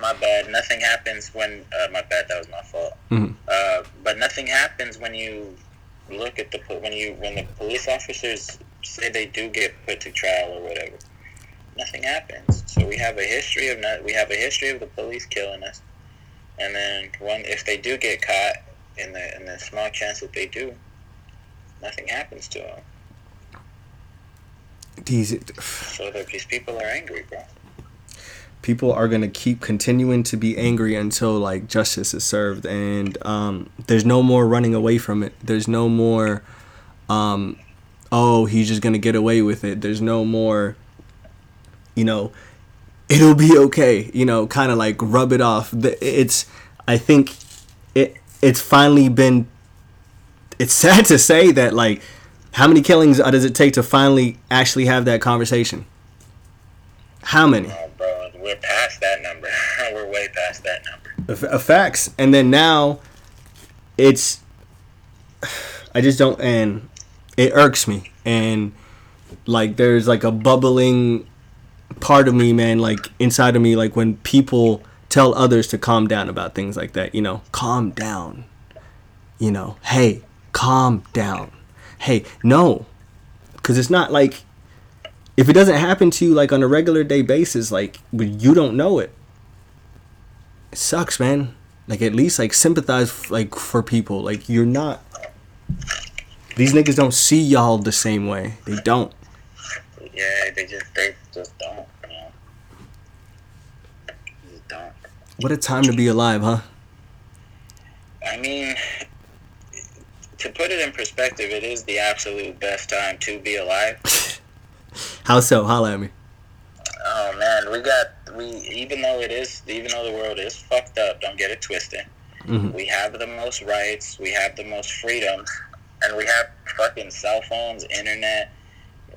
Speaker 3: my bad. Nothing happens when uh, my bad. That was my fault.
Speaker 2: Mhm.
Speaker 3: Uh, but nothing happens when you look at the when you when the police officers say they do get put to trial or whatever. Nothing happens. So we have a history of not, we have a history of the police killing us, and then one if they do get caught in the in the small chance that they do, nothing happens to them.
Speaker 2: These
Speaker 3: So these people are angry, bro.
Speaker 2: People are gonna keep continuing to be angry until like justice is served, and um, there's no more running away from it. There's no more, um, oh, he's just gonna get away with it. There's no more, you know, it'll be okay. You know, kind of like rub it off. It's, I think, it it's finally been. It's [laughs] sad to say that like, how many killings uh, does it take to finally actually have that conversation? How many?
Speaker 3: We're past that number. [laughs] we're way past that number.
Speaker 2: Uh, facts. And then now it's i just don't and it irks me. And like there's like a bubbling part of me man like inside of me like when people tell others to calm down about things like that you know? Calm down. You know? Hey calm down. Hey no. Because it's not like if it doesn't happen to you like on a regular day basis like you don't know it it sucks, man. Like at least like sympathize like for people. Like you're not. These niggas don't see y'all the same way. They don't.
Speaker 3: Yeah, they just they just don't. Know. Just don't.
Speaker 2: What a time to be alive, huh?
Speaker 3: I mean, to put it in perspective, it is the absolute best time to be alive.
Speaker 2: How so? Holla at me.
Speaker 3: Oh man, we got we even though it is even though the world is fucked up, don't get it twisted.
Speaker 2: Mhm.
Speaker 3: We have the most rights, we have the most freedoms, and we have fucking cell phones, internet,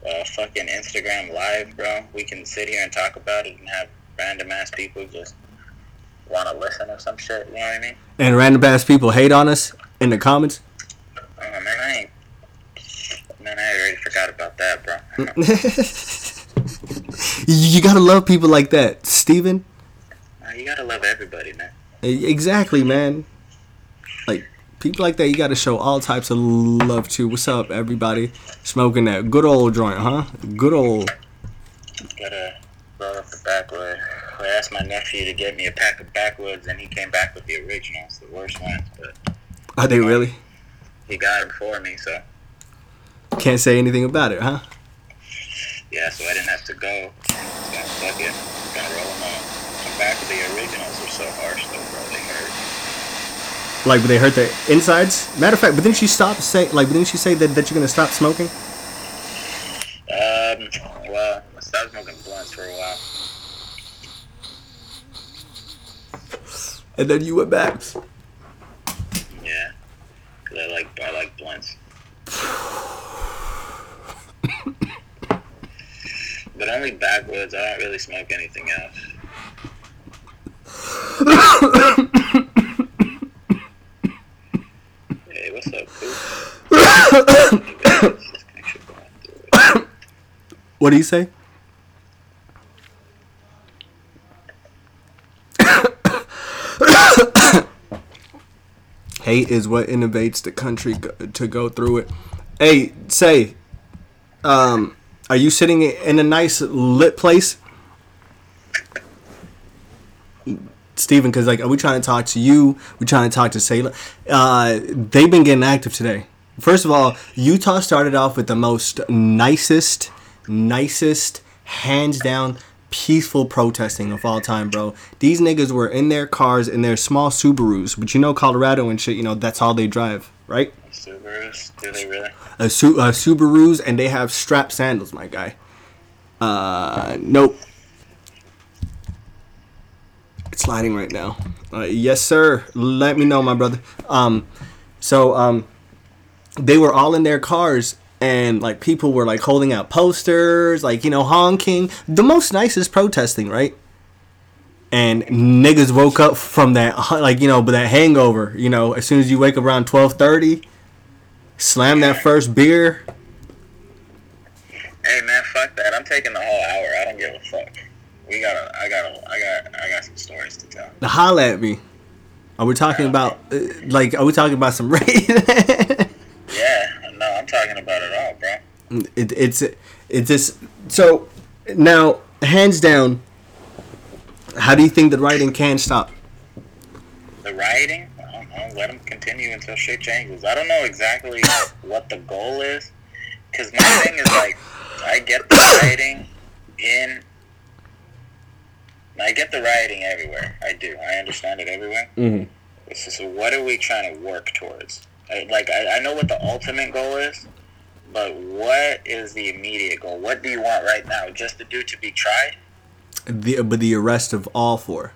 Speaker 3: uh, fucking Instagram live, bro. We can sit here and talk about it and have random ass people just want to listen or some shit. You know what I mean?
Speaker 2: And random ass people hate on us in the comments.
Speaker 3: Oh man, I ain't. Man, I already forgot about that, bro. [laughs]
Speaker 2: you gotta love people like that, Steven.
Speaker 3: Uh, you gotta love everybody, man.
Speaker 2: Exactly, man. Like people like that, you gotta show all types of love to. What's up, everybody? Smoking that good old joint, huh? Good old.
Speaker 3: Gotta roll up the backwood. I asked my nephew to get me a pack of backwoods, and he came back with the originals, the worst ones, but
Speaker 2: Are they really?
Speaker 3: he got them for me, so
Speaker 2: Can't say anything about it, huh?
Speaker 3: yeah, so I didn't have to go. So fuck it, gonna roll them up. Come back the originals are so harsh though, bro. They hurt.
Speaker 2: Like they hurt the insides. Matter of fact, but didn't she stop say like didn't she say that, that you're gonna stop smoking?
Speaker 3: Um, well, I stopped smoking blunts for a while.
Speaker 2: And then you went back.
Speaker 3: Yeah, 'Cause I like I like blunts. Only backwoods. I don't really smoke anything else. hey, what's up?
Speaker 2: What do you say? Hate is what innovates the country go- to go through it. Hey, say, um, are you sitting in a nice lit place? Steven, because like, are we trying to talk to you? We trying to talk to Sailor? Uh, they've been getting active today. First of all, Utah started off with the most nicest, nicest, hands down, peaceful protesting of all time, bro. These niggas were in their cars in their small Subarus, but you know Colorado and shit. You know that's all they drive, right?
Speaker 3: Subarus? Do they really?
Speaker 2: a, Su- a Subarus and they have strap sandals, my guy. Uh, nope. It's sliding right now. Uh, yes, sir. Let me know, my brother. Um, so um, they were all in their cars and like people were like holding out posters, like you know honking. The most nicest protesting, right? And niggas woke up from that like you know, but that hangover. You know, as soon as you wake up around twelve thirty, slam that first beer.
Speaker 3: Hey man, fuck that. I'm taking the whole hour. I don't give a fuck. We gotta. I gotta. I got. I got some stories to tell.
Speaker 2: The holla at me. Are we talking about uh, like? Are we talking about some [laughs] race?
Speaker 3: Yeah. No, I'm talking about it all, bro.
Speaker 2: it, it's it's just so now hands down. How do you think the writing can stop?
Speaker 3: The rioting. Let them continue until shit changes. I don't know exactly what the goal is, because my thing is like, I get the rioting in. I get the rioting everywhere. I do. I understand it everywhere.
Speaker 2: Mm-hmm.
Speaker 3: It's just what are we trying to work towards? I, like I, I know what the ultimate goal is, but what is the immediate goal? What do you want right now? Just the dude to be tried?
Speaker 2: The but the arrest of all four.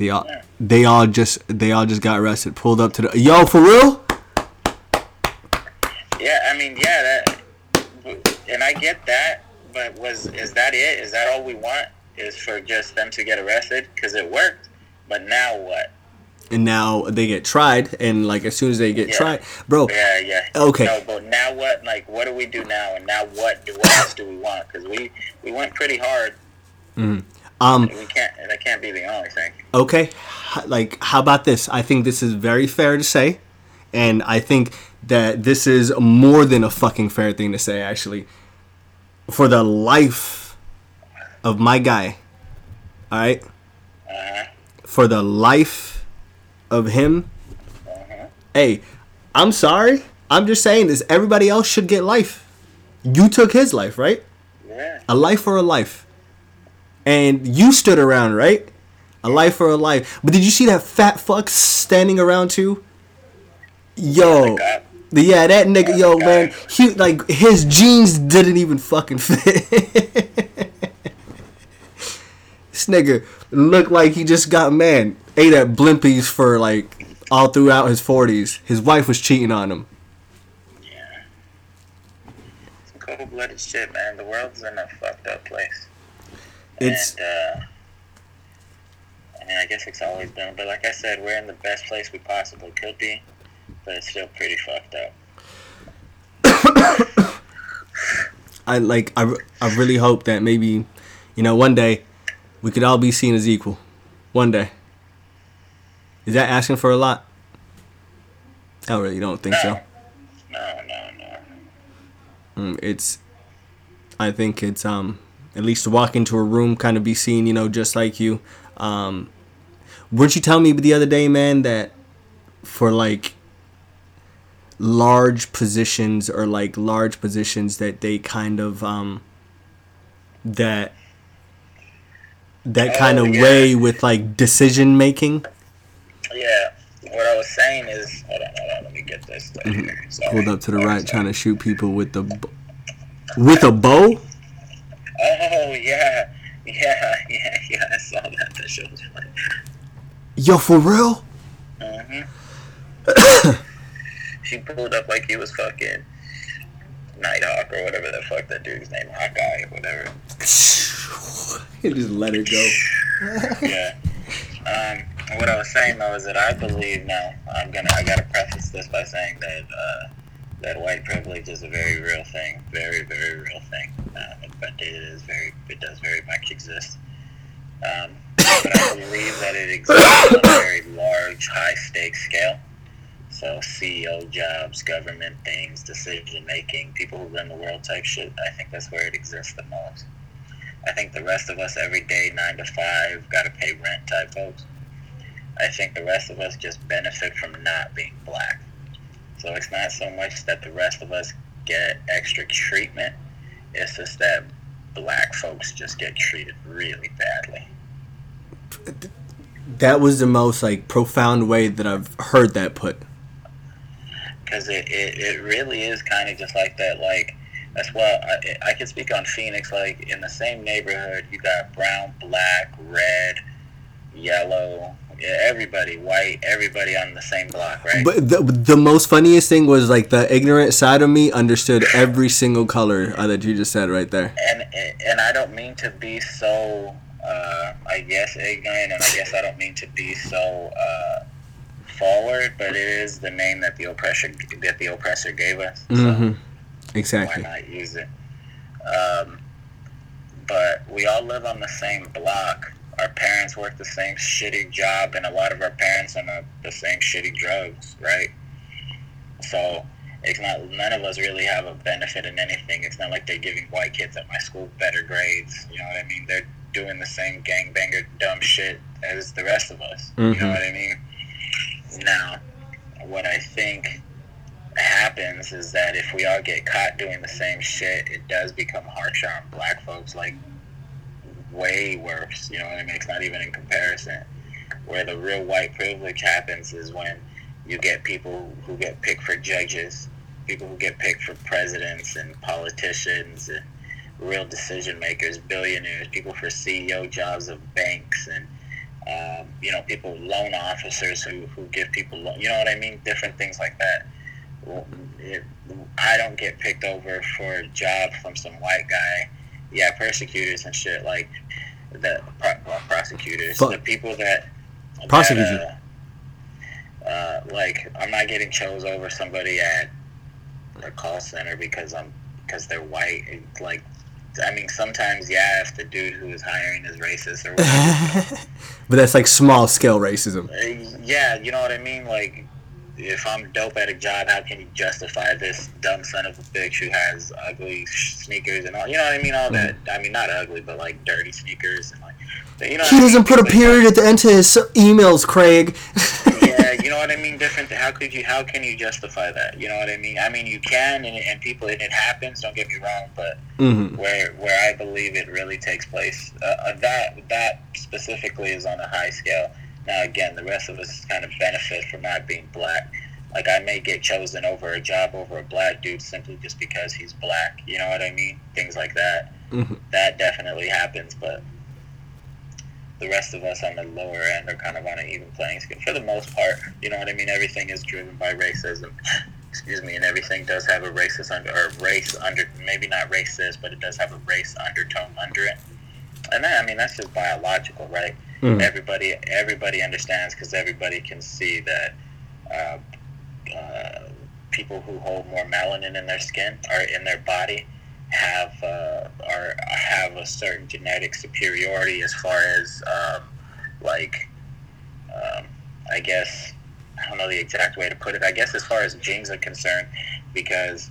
Speaker 2: They all they all just they all just got arrested. Pulled up to the yo for real.
Speaker 3: Yeah, I mean, yeah, that, and I get that, but was is that it? Is that all we want? Is for just them to get arrested because it worked? But now what?
Speaker 2: And now they get tried, and like as soon as they get
Speaker 3: Yeah.
Speaker 2: tried, bro.
Speaker 3: Yeah, yeah.
Speaker 2: Okay.
Speaker 3: No, but now what? Like, what do we do now? And now what? Do what else do we want? Because we we went pretty hard.
Speaker 2: Mm-hmm.
Speaker 3: Um. We can't. That can't be the only thing.
Speaker 2: okay like how about this i think this is very fair to say and i think that this is more than a fucking fair thing to say actually for the life of my guy all right
Speaker 3: Uh-huh.
Speaker 2: for the life of him
Speaker 3: Uh-huh.
Speaker 2: hey i'm sorry i'm just saying this everybody else should get life you took his life right
Speaker 3: Yeah.
Speaker 2: a life for a life. And you stood around, right? A life for a life. But did you see that fat fuck standing around too? Yo. Yeah, that nigga, yo, man, he like his jeans didn't even fucking fit. [laughs] this nigga looked like he just got man ate at Blimpie's for like all throughout his forties. His wife was cheating on him.
Speaker 3: Yeah. Some cold-blooded shit, man. The world's in a fucked up place.
Speaker 2: It's
Speaker 3: and uh, I mean, I guess it's always been, but like I said, we're in the best place we possibly could be, but it's still pretty fucked up. [coughs]
Speaker 2: I like I, I really hope that maybe you know one day we could all be seen as equal. One day. Is that asking for a lot? I really don't think so.
Speaker 3: No, no, no.
Speaker 2: Mm, It's I think it's um at least to walk into a room kind of be seen, you know, just like you. Um weren't you telling me the other day, man, that for like large positions or like large positions that they kind of um that that kind
Speaker 3: Oh,
Speaker 2: of
Speaker 3: yeah.
Speaker 2: way with like decision making
Speaker 3: Yeah, what I was saying is, hold on, hold on, let me get this. Thing here. Sorry.
Speaker 2: Mm-hmm. pulled up to the right trying to shoot people with the with a bow
Speaker 3: Oh yeah, yeah, [laughs] yeah, yeah. I saw that. That shit was funny.
Speaker 2: yo for real
Speaker 3: hmm [coughs] she pulled up like he was fucking Nighthawk or whatever the fuck that dude's name, Hawkeye or whatever. [laughs]
Speaker 2: just let it go. [laughs]
Speaker 3: yeah. Um, what I was saying though is that I believe now. I'm gonna. I gotta preface this by saying that uh, that white privilege is a very real thing, very very real thing. Um, but it is very. It does very much exist. Um, but I believe that it exists on a very large, high stakes scale. So CEO jobs, government things, decision making, people who run the world type shit. I think that's where it exists the most. I think the rest of us every day, nine to five, gotta pay rent type folks. I think the rest of us just benefit from not being black. So it's not so much that the rest of us get extra treatment, it's just that black folks just get treated really badly.
Speaker 2: That was the most like profound way that I've heard that put.
Speaker 3: Because it, it, it really is kind of just like that. Like, that's why I, I can speak on Phoenix. Like, in the same neighborhood, you got brown, black, red, yellow, yeah, everybody, white, everybody on the same block, right?
Speaker 2: But the, the most funniest thing was like the ignorant side of me understood every single color uh, that you just said right there.
Speaker 3: and and I don't mean to be so, uh, I guess ignorant, and I guess I don't mean to be so uh, forward, but it is the name that the oppressor that the oppressor gave us. So
Speaker 2: Mm-hmm.
Speaker 3: why
Speaker 2: Exactly.
Speaker 3: not use it? Um, but we all live on the same block. Our parents work the same shitty job, and a lot of our parents on the, same shitty drugs, right? So it's not none of us really have a benefit in anything. It's not like they're giving white kids at my school better grades. You know what I mean? They're doing the same gangbanger dumb shit as the rest of us. You
Speaker 2: Mhm.
Speaker 3: know what I mean? Now, what I think happens is that if we all get caught doing the same shit, it does become harsher on black folks, like way worse. You know what I mean? It's not even in comparison. Where the real white privilege happens is when you get people who get picked for judges, people who get picked for presidents and politicians and real decision makers, billionaires, people for CEO jobs of banks and um, you know, people, loan officers who, who give people, lo- you know what I mean? Different things like that. It, I don't get picked over for a job from some white guy. Yeah, persecutors and shit like the well, prosecutors,
Speaker 2: Fuck.
Speaker 3: the people that
Speaker 2: Prosecute
Speaker 3: that, uh, uh, like I'm not getting chose over somebody at a call center because I'm because they're white. It's like I mean, sometimes yeah, if the dude who is hiring is racist or [laughs] whatever.
Speaker 2: but that's like small scale racism.
Speaker 3: Uh, yeah, you know what I mean? Like, if I'm dope at a job, how can you justify this dumb son of a bitch who has ugly sneakers and all? You know what I mean? All that. I mean, not ugly, but like dirty sneakers and like. You know
Speaker 2: He
Speaker 3: I mean?
Speaker 2: doesn't put a
Speaker 3: like
Speaker 2: period at the end to his emails, Craig. [laughs]
Speaker 3: Yeah, you know what I mean. Different. How could you? How can you justify that? You know what I mean? I mean, you can, and, and people, and it happens. Don't get me wrong, but
Speaker 2: hmm
Speaker 3: where where I believe it really takes place. Uh, uh, that that specifically is on a high scale. Now again, the rest of us kind of benefit from not being black. Like I may get chosen over a job over a black dude simply just because he's black. You know what I mean? Things like that.
Speaker 2: Mhm.
Speaker 3: That definitely happens, but the rest of us on the lower end are kind of on an even playing scale for the most part. You know what I mean? Everything is driven by racism. [laughs] Excuse me, and everything does have a racist under or race under maybe not racist, but it does have a race undertone under it. And that, I mean that's just biological, right?
Speaker 2: Mhm.
Speaker 3: Everybody everybody understands because everybody can see that uh, uh, people who hold more melanin in their skin or in their body have uh, are have a certain genetic superiority as far as um, like um, I guess I don't know the exact way to put it. I guess as far as genes are concerned, because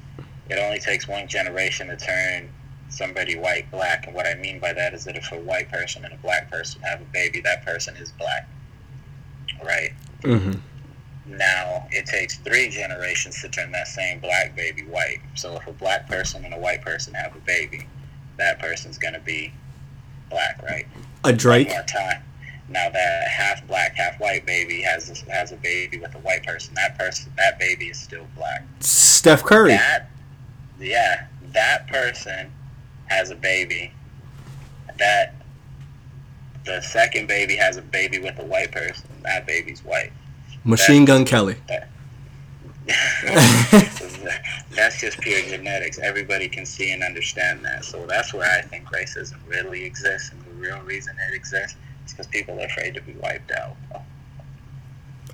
Speaker 3: it only takes one generation to turn somebody white black, and what I mean by that is that if a white person and a black person have a baby, that person is black, right?
Speaker 2: hmm
Speaker 3: Now it takes three generations to turn that same black baby white. So if a black person and a white person have a baby, that person's gonna be black, right?
Speaker 2: A Drake.
Speaker 3: One more time. Now that half black, half white baby has a, has a baby with a white person. That person, that baby is still black.
Speaker 2: Steph Curry.
Speaker 3: That, yeah, that person has a baby. That the second baby has a baby with a white person. That baby's white.
Speaker 2: Machine Gun Kelly. [laughs] [laughs]
Speaker 3: that's just pure genetics. Everybody can see and understand that. So that's where I think racism really exists, and the real reason it exists is because people are afraid to be wiped out.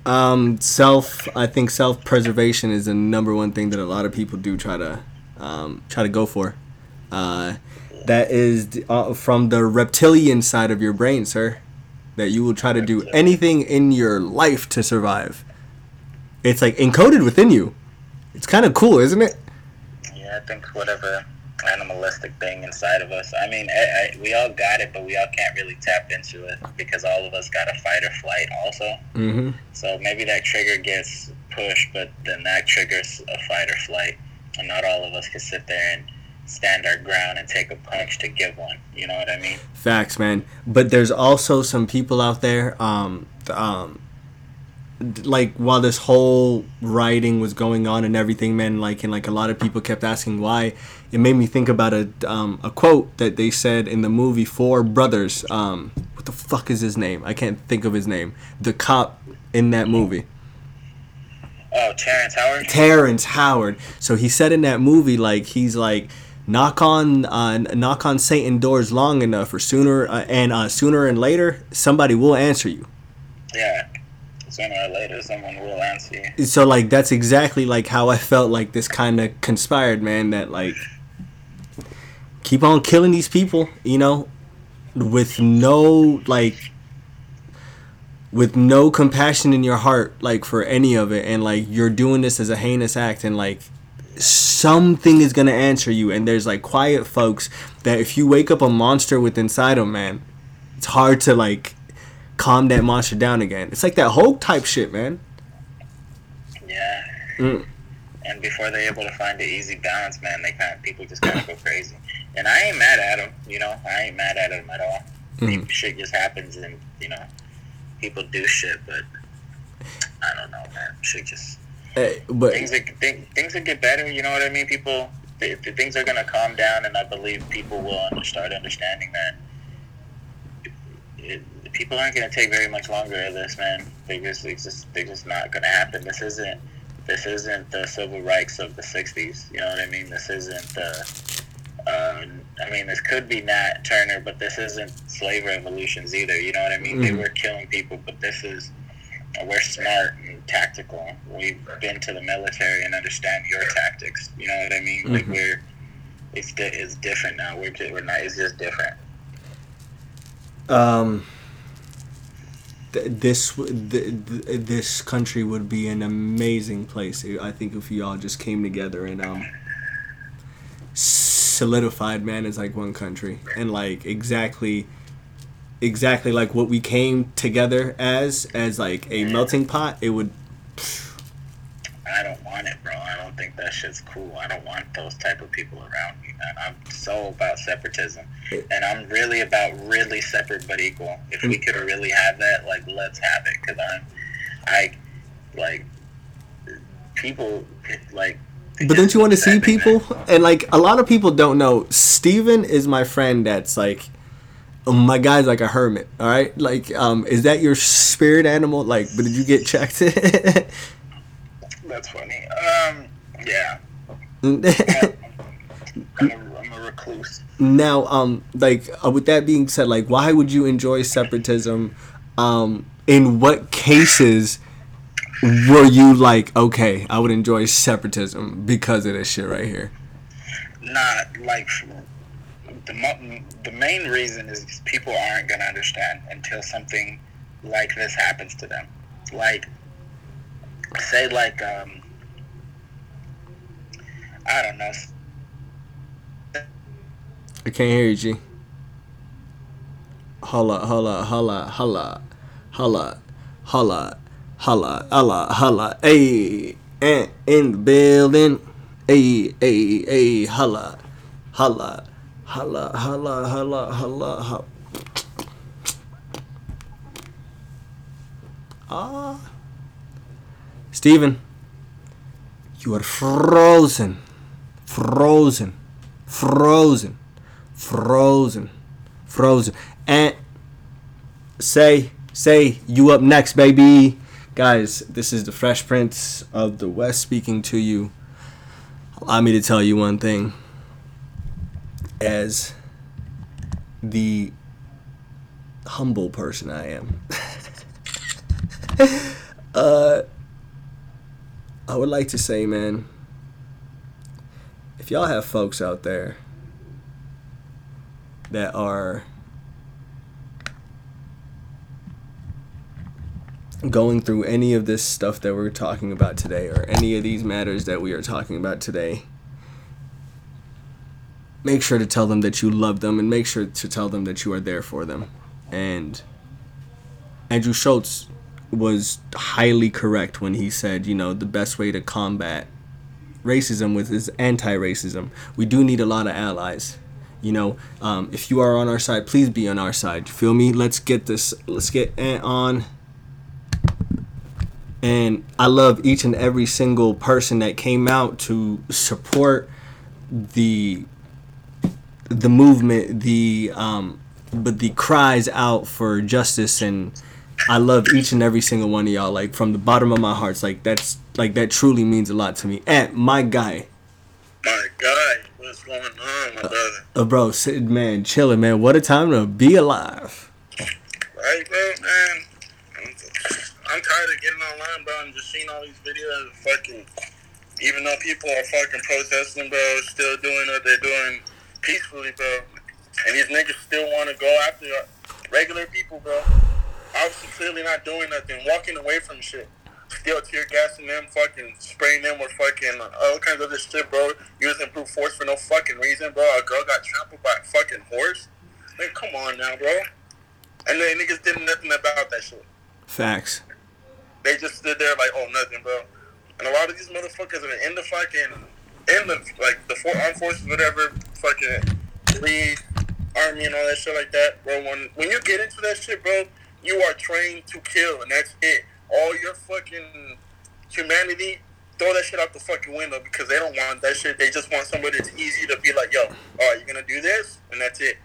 Speaker 2: Um, self. I think self preservation is the number one thing that a lot of people do try to, um, try to go for. Uh, that is uh, from the reptilian side of your brain, sir. That you will try to do anything in your life to survive. It's like encoded within you. It's kind of cool, isn't it?
Speaker 3: Yeah, I think whatever animalistic thing inside of us. I mean, I, I, we all got it, but we all can't really tap into it because all of us got a fight or flight also.
Speaker 2: Mm-hmm.
Speaker 3: So maybe that trigger gets pushed, but then that triggers a fight or flight, and not all of us can sit there and stand our ground and take a punch to give one. You know what I mean?
Speaker 2: Facts, man. But there's also some people out there, um, um, like while this whole rioting was going on and everything, man, like and like a lot of people kept asking why. It made me think about a um, a quote that they said in the movie Four Brothers. Um, what the fuck is his name? I can't think of his name. The cop in that movie.
Speaker 3: Oh, Terrence Howard.
Speaker 2: Terrence Howard. So he said in that movie, like he's like, knock on uh, knock on Satan doors long enough, or sooner uh, and uh, sooner and later, somebody will answer you.
Speaker 3: Yeah. Sooner or later, someone will answer you.
Speaker 2: So like that's exactly like how I felt like this kind of conspired, man. That like keep on killing these people, you know, with no like with no compassion in your heart like for any of it and like you're doing this as a heinous act and like something is gonna answer you and there's like quiet folks that if you wake up a monster with inside them man it's hard to like calm that monster down again it's like that hulk type shit man
Speaker 3: Yeah.
Speaker 2: Mm.
Speaker 3: And before they're able to find the easy balance, man, they kind of people just kind of go crazy. And I ain't mad at them, you know. I ain't mad at them at all.
Speaker 2: Mhm.
Speaker 3: Shit just happens, and you know, people do shit, but I don't know, man. Shit just
Speaker 2: Eh, but
Speaker 3: things that th- things will get better. You know what I mean? People, th- th- things are gonna calm down, and I believe people will under- start understanding that. It, people aren't gonna take very much longer of this, man. They just, it's just, they're just not gonna happen. This isn't, this isn't the civil rights of the '60s. You know what I mean? This isn't the. Uh, I mean, this could be Nat Turner, but this isn't slave revolutions either. You know what I mean? They
Speaker 2: Mhm.
Speaker 3: were killing people, but this is we're smart and tactical. We've been to the military and understand your tactics. You know what I mean? Like
Speaker 2: Mhm.
Speaker 3: we're it's di- it's different now. We're just, we're not. It's just different.
Speaker 2: um th- this th- th- this country would be an amazing place i think if you all just came together and um solidified man as like one country and like exactly exactly like what we came together as as like a melting pot it would
Speaker 3: I don't want it, bro. I don't think that shit's cool. I don't want those type of people around me, man. I'm so about separatism, and I'm really about really separate but equal. If we mm. could really have that, like, let's have it. Cause I'm, I, like, people like.
Speaker 2: but don't you want to see people and like a lot of people don't know steven is my friend that's like my guy's like a hermit all right like um is that your spirit animal like but did you get checked [laughs]
Speaker 3: That's funny. Um, yeah. [laughs] I'm a, I'm a recluse.
Speaker 2: now um like uh, with that being said like why would you enjoy separatism um in what cases were you like okay i would enjoy separatism because of this shit right here
Speaker 3: Not like the the main reason is people aren't gonna understand until something like this happens to them. Like, say like um, I don't know.
Speaker 2: I can't hear you, G. Holla, holla, holla, holla, holla, holla, holla, holla, holla. And in the building. Hey, hey, hey, holla, holla, holla, holla, holla, holla, holla. Ah. Steven, you are frozen, frozen, frozen, frozen, frozen. And say, say, you up next, baby. Guys, this is the Fresh Prince of the West speaking to you. Allow me to tell you one thing. As the humble person I am, [laughs] uh, I would like to say, man, if y'all have folks out there that are going through any of this stuff that we're talking about today or any of these matters that we are talking about today, make sure to tell them that you love them and make sure to tell them that you are there for them. And Andrew Schulz was highly correct when he said, you know, the best way to combat racism with is anti-racism. We do need a lot of allies. You know, um, if you are on our side, please be on our side. Feel me? Let's get this. Let's get on. And I love each and every single person that came out to support the the movement, the um, but the cries out for justice and I love each and every single one of y'all. Like from the bottom of my heart, like that's like that truly means a lot to me. And my guy,
Speaker 5: My guy, what's going on, my brother?
Speaker 2: uh, bro, sit, man, chilling, man. What a time to be alive.
Speaker 5: Right, bro, man. I'm, I'm tired of getting online, bro, and just seeing all these videos. Fucking, even though people are fucking protesting, bro, still doing what they're doing peacefully, bro. And these niggas still want to go after regular people, bro. Obviously, clearly not doing nothing, walking away from shit. Still tear gassing them, fucking spraying them with fucking all kinds of other shit, bro. Using brute force for no fucking reason, bro. A girl got trampled by a fucking horse. Like, come on now, bro. And they niggas did nothing about that shit.
Speaker 2: Facts.
Speaker 5: They just stood there like, oh, nothing, bro. And a lot of these motherfuckers are in the fucking, in the, like, the four armed forces, whatever, fucking police, army, and all that shit like that, bro. When, when you get into that shit, bro, you are trained to kill, and that's it. All your fucking humanity, throw that shit out the fucking window because they don't want that shit. They just want somebody that's easy to be like, yo, all right, you're gonna do this, and that's it.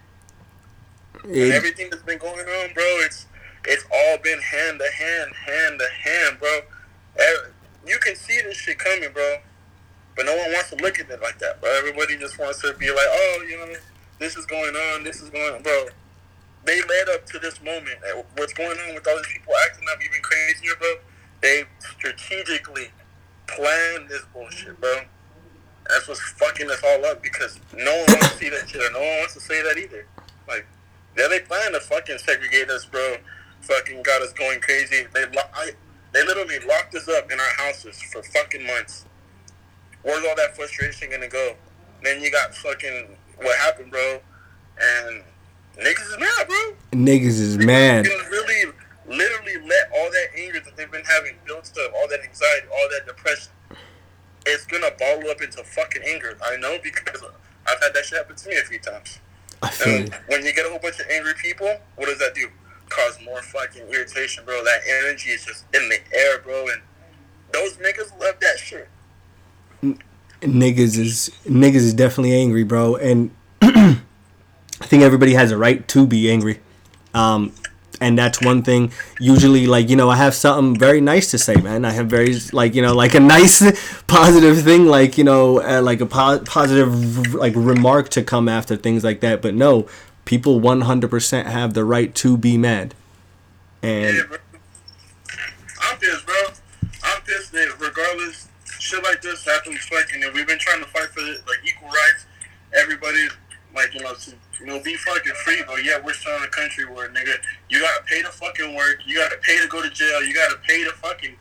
Speaker 5: And everything that's been going on, bro, it's it's all been hand to hand, hand to hand, bro. Eh, You can see this shit coming, bro, but no one wants to look at it like that, bro. Everybody just wants to be like, oh, you know, this is going on, this is going on, bro. They led up to this moment. What's going on with all these people acting up even crazier, bro? They strategically planned this bullshit, bro. That's what's fucking us all up because no one wants to see that shit, or no one wants to say that either. Like, yeah, they plan to fucking segregate us, bro. Fucking got us going crazy. They lo- I, they literally locked us up in our houses for fucking months. Where's all that frustration gonna go? Then you got fucking what happened, bro, and niggas is mad, bro.
Speaker 2: Niggas is mad.
Speaker 5: You can really, literally let all that anger that they've been having built up, all that anxiety, all that depression, it's gonna bottle up into fucking anger. I know because I've had that shit happen to me a few times. And when you get a whole bunch of angry people, what does that do? Cause more fucking irritation, bro. That energy is just in the air, bro. And those niggas love that shit.
Speaker 2: Niggas is niggas is definitely angry, bro, and [clears throat] I think everybody has a right to be angry. Um, and that's one thing. Usually, like you know, I have something very nice to say, man. I have very like you know, like a nice [laughs] positive thing, like you know, uh, like a po- positive like remark to come after things like that. But no, people one hundred percent have the right to be mad. And
Speaker 5: Yeah. I'm pissed, bro. I'm pissed that regardless, shit like this happens fucking, and we've been trying to fight for like equal rights. Everybody, like, you know, to, you know, be fucking free, but yeah, we're still in a country where, nigga, you gotta pay to fucking work, you gotta pay to go to jail, you gotta pay to fucking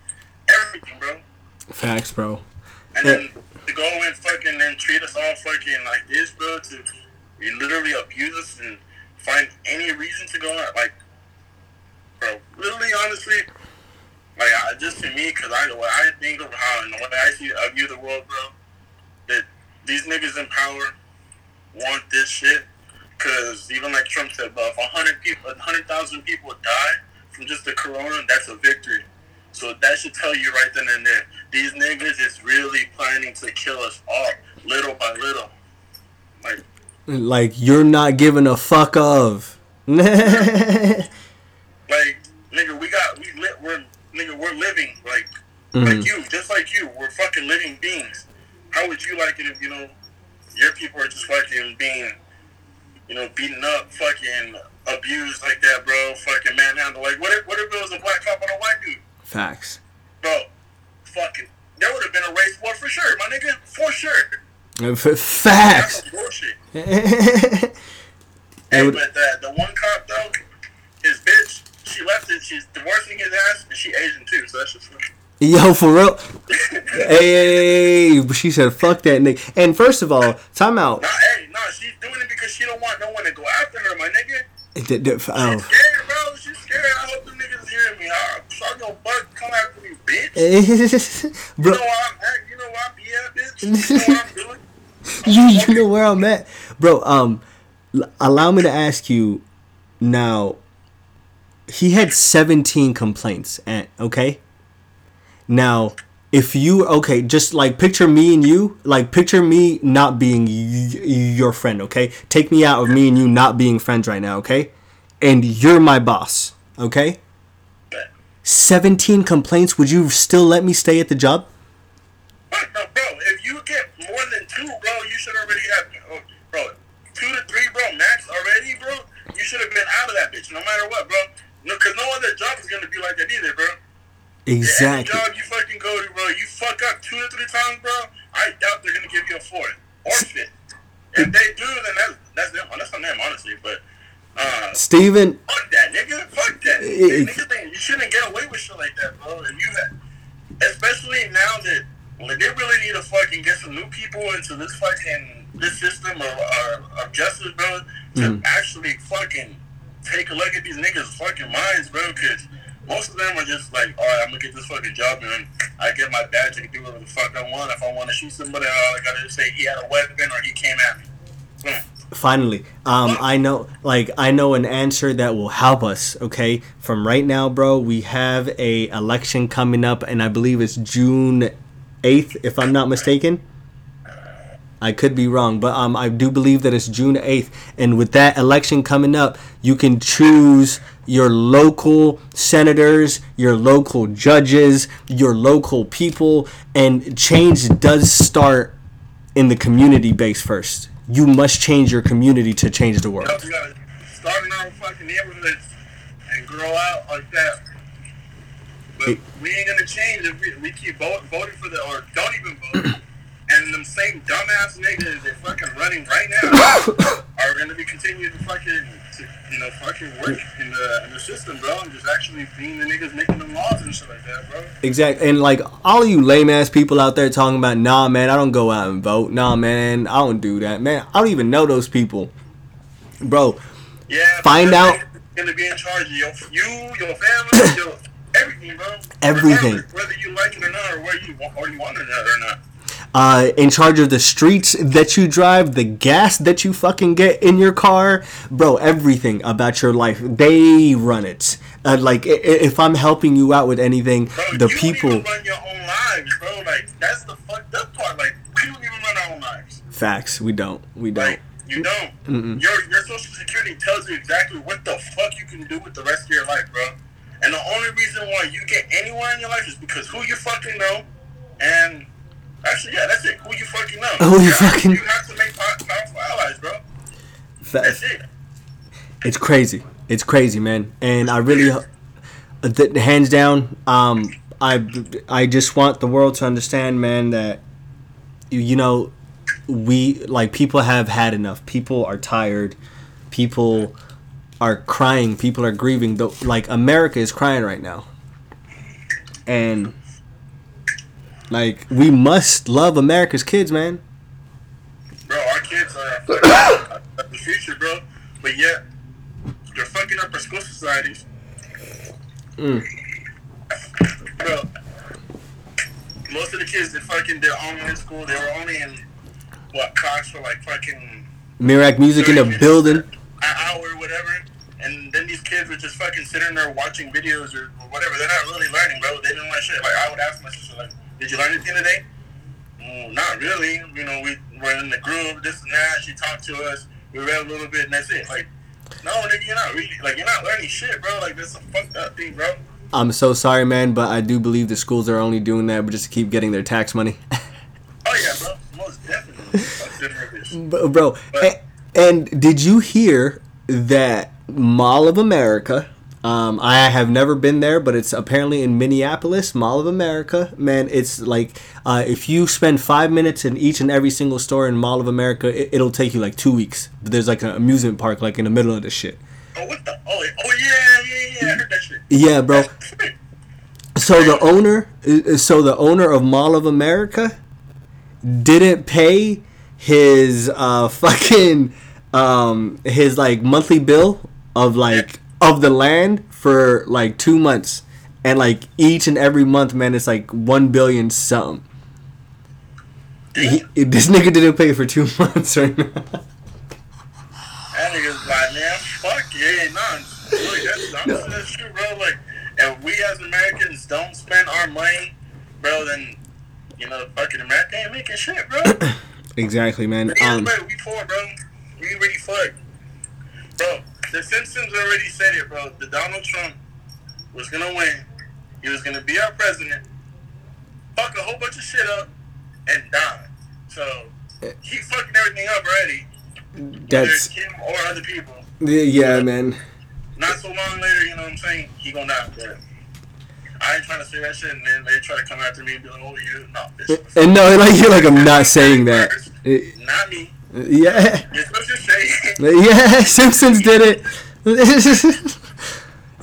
Speaker 5: everything, bro.
Speaker 2: facts, bro.
Speaker 5: And then to go and fucking and treat us all fucking like this, bro, to you literally abuse us and find any reason to go out, like, bro, literally, honestly, Oh, like, I, just to me, because I, what I think of how and the way I see, I view the world, bro, that these niggas in power want this shit, because even like Trump said, bro, if 100 people, 100,000 people die from just the corona, that's a victory. So that should tell you right then and there. These niggas is really planning to kill us all, little by little. Like,
Speaker 2: Like you're not giving a fuck of. [laughs]
Speaker 5: like nigga, we got we lit. We're nigga, we're living Like mm-hmm. like you, just like you, we're fucking living beings. How would you like it if you know your people are just fucking being, you know, beaten up, fucking abused like that, bro? Fucking manhandled. Like, what if what if it was a black cop on a white dude,
Speaker 2: Facts.
Speaker 5: bro? Fucking, there would have been a race war for sure, my nigga, for sure.
Speaker 2: Uh,
Speaker 5: f-
Speaker 2: Facts.
Speaker 5: some bullshit. [laughs] Hey,
Speaker 2: would-
Speaker 5: but the, the one cop though, his bitch, she left it. She's divorcing his ass, and she Asian too. So that's just funny.
Speaker 2: Yo, for real. [laughs] Hey, but she said, "Fuck that nigga." And first of all, time out.
Speaker 5: Nah, hey, nah, she's doing it because she don't want no one to go after her, my nigga.
Speaker 2: D- d-
Speaker 5: She's
Speaker 2: oh.
Speaker 5: scared, bro. She's scared. I hope the niggas hearing me. I'll suck your butt. Come after me, bitch. [laughs] You
Speaker 2: Bro,
Speaker 5: know where I'm at. You know where I'm be at, bitch. You know what I'm doing. [laughs]
Speaker 2: you, you know where I'm at, bro. Um, allow me to ask you now. He had 17 complaints, and okay. Now, if you okay, just like picture me and you, like picture me not being y- your friend, okay? Take me out of me and you not being friends right now, okay? And you're my boss, okay? 17 complaints, would you still let me stay at the job?
Speaker 5: Bro, if you get more than two, bro, you should already have, oh, bro, two to three, bro, max already, bro. You should have been out of that bitch, no matter what, bro. No, cause no other job is gonna be like that either, bro.
Speaker 2: Exactly.
Speaker 5: Any job you fucking go to, bro, you fuck up two or three times, bro. I doubt they're gonna give you a fourth or fifth. If they do, then that's that's them. That's on them, honestly. But uh,
Speaker 2: Steven,
Speaker 5: fuck that, nigga. Fuck that.
Speaker 2: It-
Speaker 5: Niggas ain't- you shouldn't get away with shit like that, bro. And you, especially now that like, they really need to fucking get some new people into this fucking this system of, uh, of justice, bro, to
Speaker 2: Mhm.
Speaker 5: actually fucking take a look at these niggas' fucking minds, bro. Because most of them are just like, all right, I'm gonna get this fucking job and I get my badge, I can do whatever the fuck I want. If I want to shoot somebody, all I gotta say he had a weapon or he came at me. Boom.
Speaker 2: finally um i know like i know an answer that will help us okay from right now bro we have a election coming up and i believe it's june 8th if i'm not mistaken i could be wrong but um i do believe that it's june 8th and with that election coming up you can choose your local senators your local judges your local people and change does start in the community base first. You must change your community to change the world.
Speaker 5: We gotta start in our fucking neighborhoods and grow out like that. But
Speaker 2: It-
Speaker 5: we ain't gonna change if we, we keep vote, voting for the or don't even vote. And them same dumbass niggas that fucking running right now [coughs] are gonna be continuing to fucking to, you know fucking work in the in the system, bro, and just actually being the niggas making the laws and shit like that, bro.
Speaker 2: Exactly. And like all of you lame ass people out there talking about, nah, man, I don't go out and vote. Nah, man, I don't do that. Man, I don't even know those people. Bro,
Speaker 5: Yeah.
Speaker 2: Find out-
Speaker 5: Gonna be in charge of your you, your family, your [coughs] everything, bro.
Speaker 2: Everything.
Speaker 5: Regardless, Whether you like it or not, or where you or you want it or not.
Speaker 2: Uh, in charge of the streets that you drive, the gas that you fucking get in your car, bro, everything about your life, they run it. Uh, like, if I'm helping you out with anything,
Speaker 5: Bro,
Speaker 2: the people,
Speaker 5: run your own lives, bro. Like that's the fucked up part. Like we don't even run our own lives.
Speaker 2: facts, we don't, we don't.
Speaker 5: Like you don't.
Speaker 2: Mm-mm.
Speaker 5: Your your social security tells you exactly what the fuck you can do with the rest of your life, bro. And the only reason why you get anywhere in your life is because who you fucking know, and actually, yeah, that's it. Who you fucking know. [laughs]
Speaker 2: Who you fucking-
Speaker 5: You have to make powerful allies, bro. That's it.
Speaker 2: It's crazy. It's crazy, man. And I really, uh, th- hands down, um, I, I just want the world to understand, man, that you, you know, we like people have had enough. People are tired. People are crying. People are grieving. Though, like America is crying right now, and like we must love America's kids, man.
Speaker 5: Bro, our kids are fucking [coughs] the future, bro. But yet, they're fucking up our school societies.
Speaker 2: Mm.
Speaker 5: Bro, most of the kids that fucking they're only in school, they were only in what class for like fucking
Speaker 2: Mirac music in the building.
Speaker 5: an hour, whatever. And then these kids were just fucking sitting there watching videos or, or whatever. They're not really learning, bro. They didn't learn shit. Like I would ask my sister, like, "Did you learn anything today?" Mm, not really. You know, we were in the group, this and that. She talked to us. We read a little bit, and that's it. Like, no, nigga, you're not really like you're not learning shit, bro. Like that's a fucked up thing, bro.
Speaker 2: I'm so sorry, man, but I do believe the schools are only doing that but just to keep getting their tax money. [laughs]
Speaker 5: Oh yeah, bro. Most definitely.
Speaker 2: Bro, bro a- and did you hear that Mall of America? Um, I have never been there, but it's apparently in Minneapolis, Mall of America. Man, it's like uh, if you spend five minutes in each and every single store in Mall of America, it, it'll take you like two weeks. But there's like an amusement park like in the middle of the shit.
Speaker 5: Oh what the? Oh, oh yeah, yeah, yeah. I heard that shit.
Speaker 2: Yeah, bro. [laughs] So the owner, so the owner of Mall of America, didn't pay his uh [laughs] fucking um his like monthly bill of like of the land for like two months, and like each and every month, man, it's like one billion something. He, this nigga didn't pay for two [laughs] months right now.
Speaker 5: That nigga's like, man, fuck yeah, none. Really, that's, I'm true, bro. Like, if we as Americans don't spend our money, bro, then you know, fucking America ain't making shit, bro. [coughs]
Speaker 2: Exactly, man.
Speaker 5: Either
Speaker 2: Um,
Speaker 5: we poor, bro. We already fucked. Bro, the Simpsons already said it, bro. The Donald Trump was gonna win. He was gonna be our president, fuck a whole bunch of shit up, and die. So he fucking everything up already.
Speaker 2: That's
Speaker 5: him or other people.
Speaker 2: yeah, man.
Speaker 5: Not so long later, you know what I'm saying? He gonna die. But I ain't trying to say that shit, and then they try to come after me and be like, "Oh, you no, bitch."
Speaker 2: And no, like you're like I'm not saying that.
Speaker 5: Not me.
Speaker 2: Yeah.
Speaker 5: You're supposed to say.
Speaker 2: Yeah, [laughs] Simpsons did it. it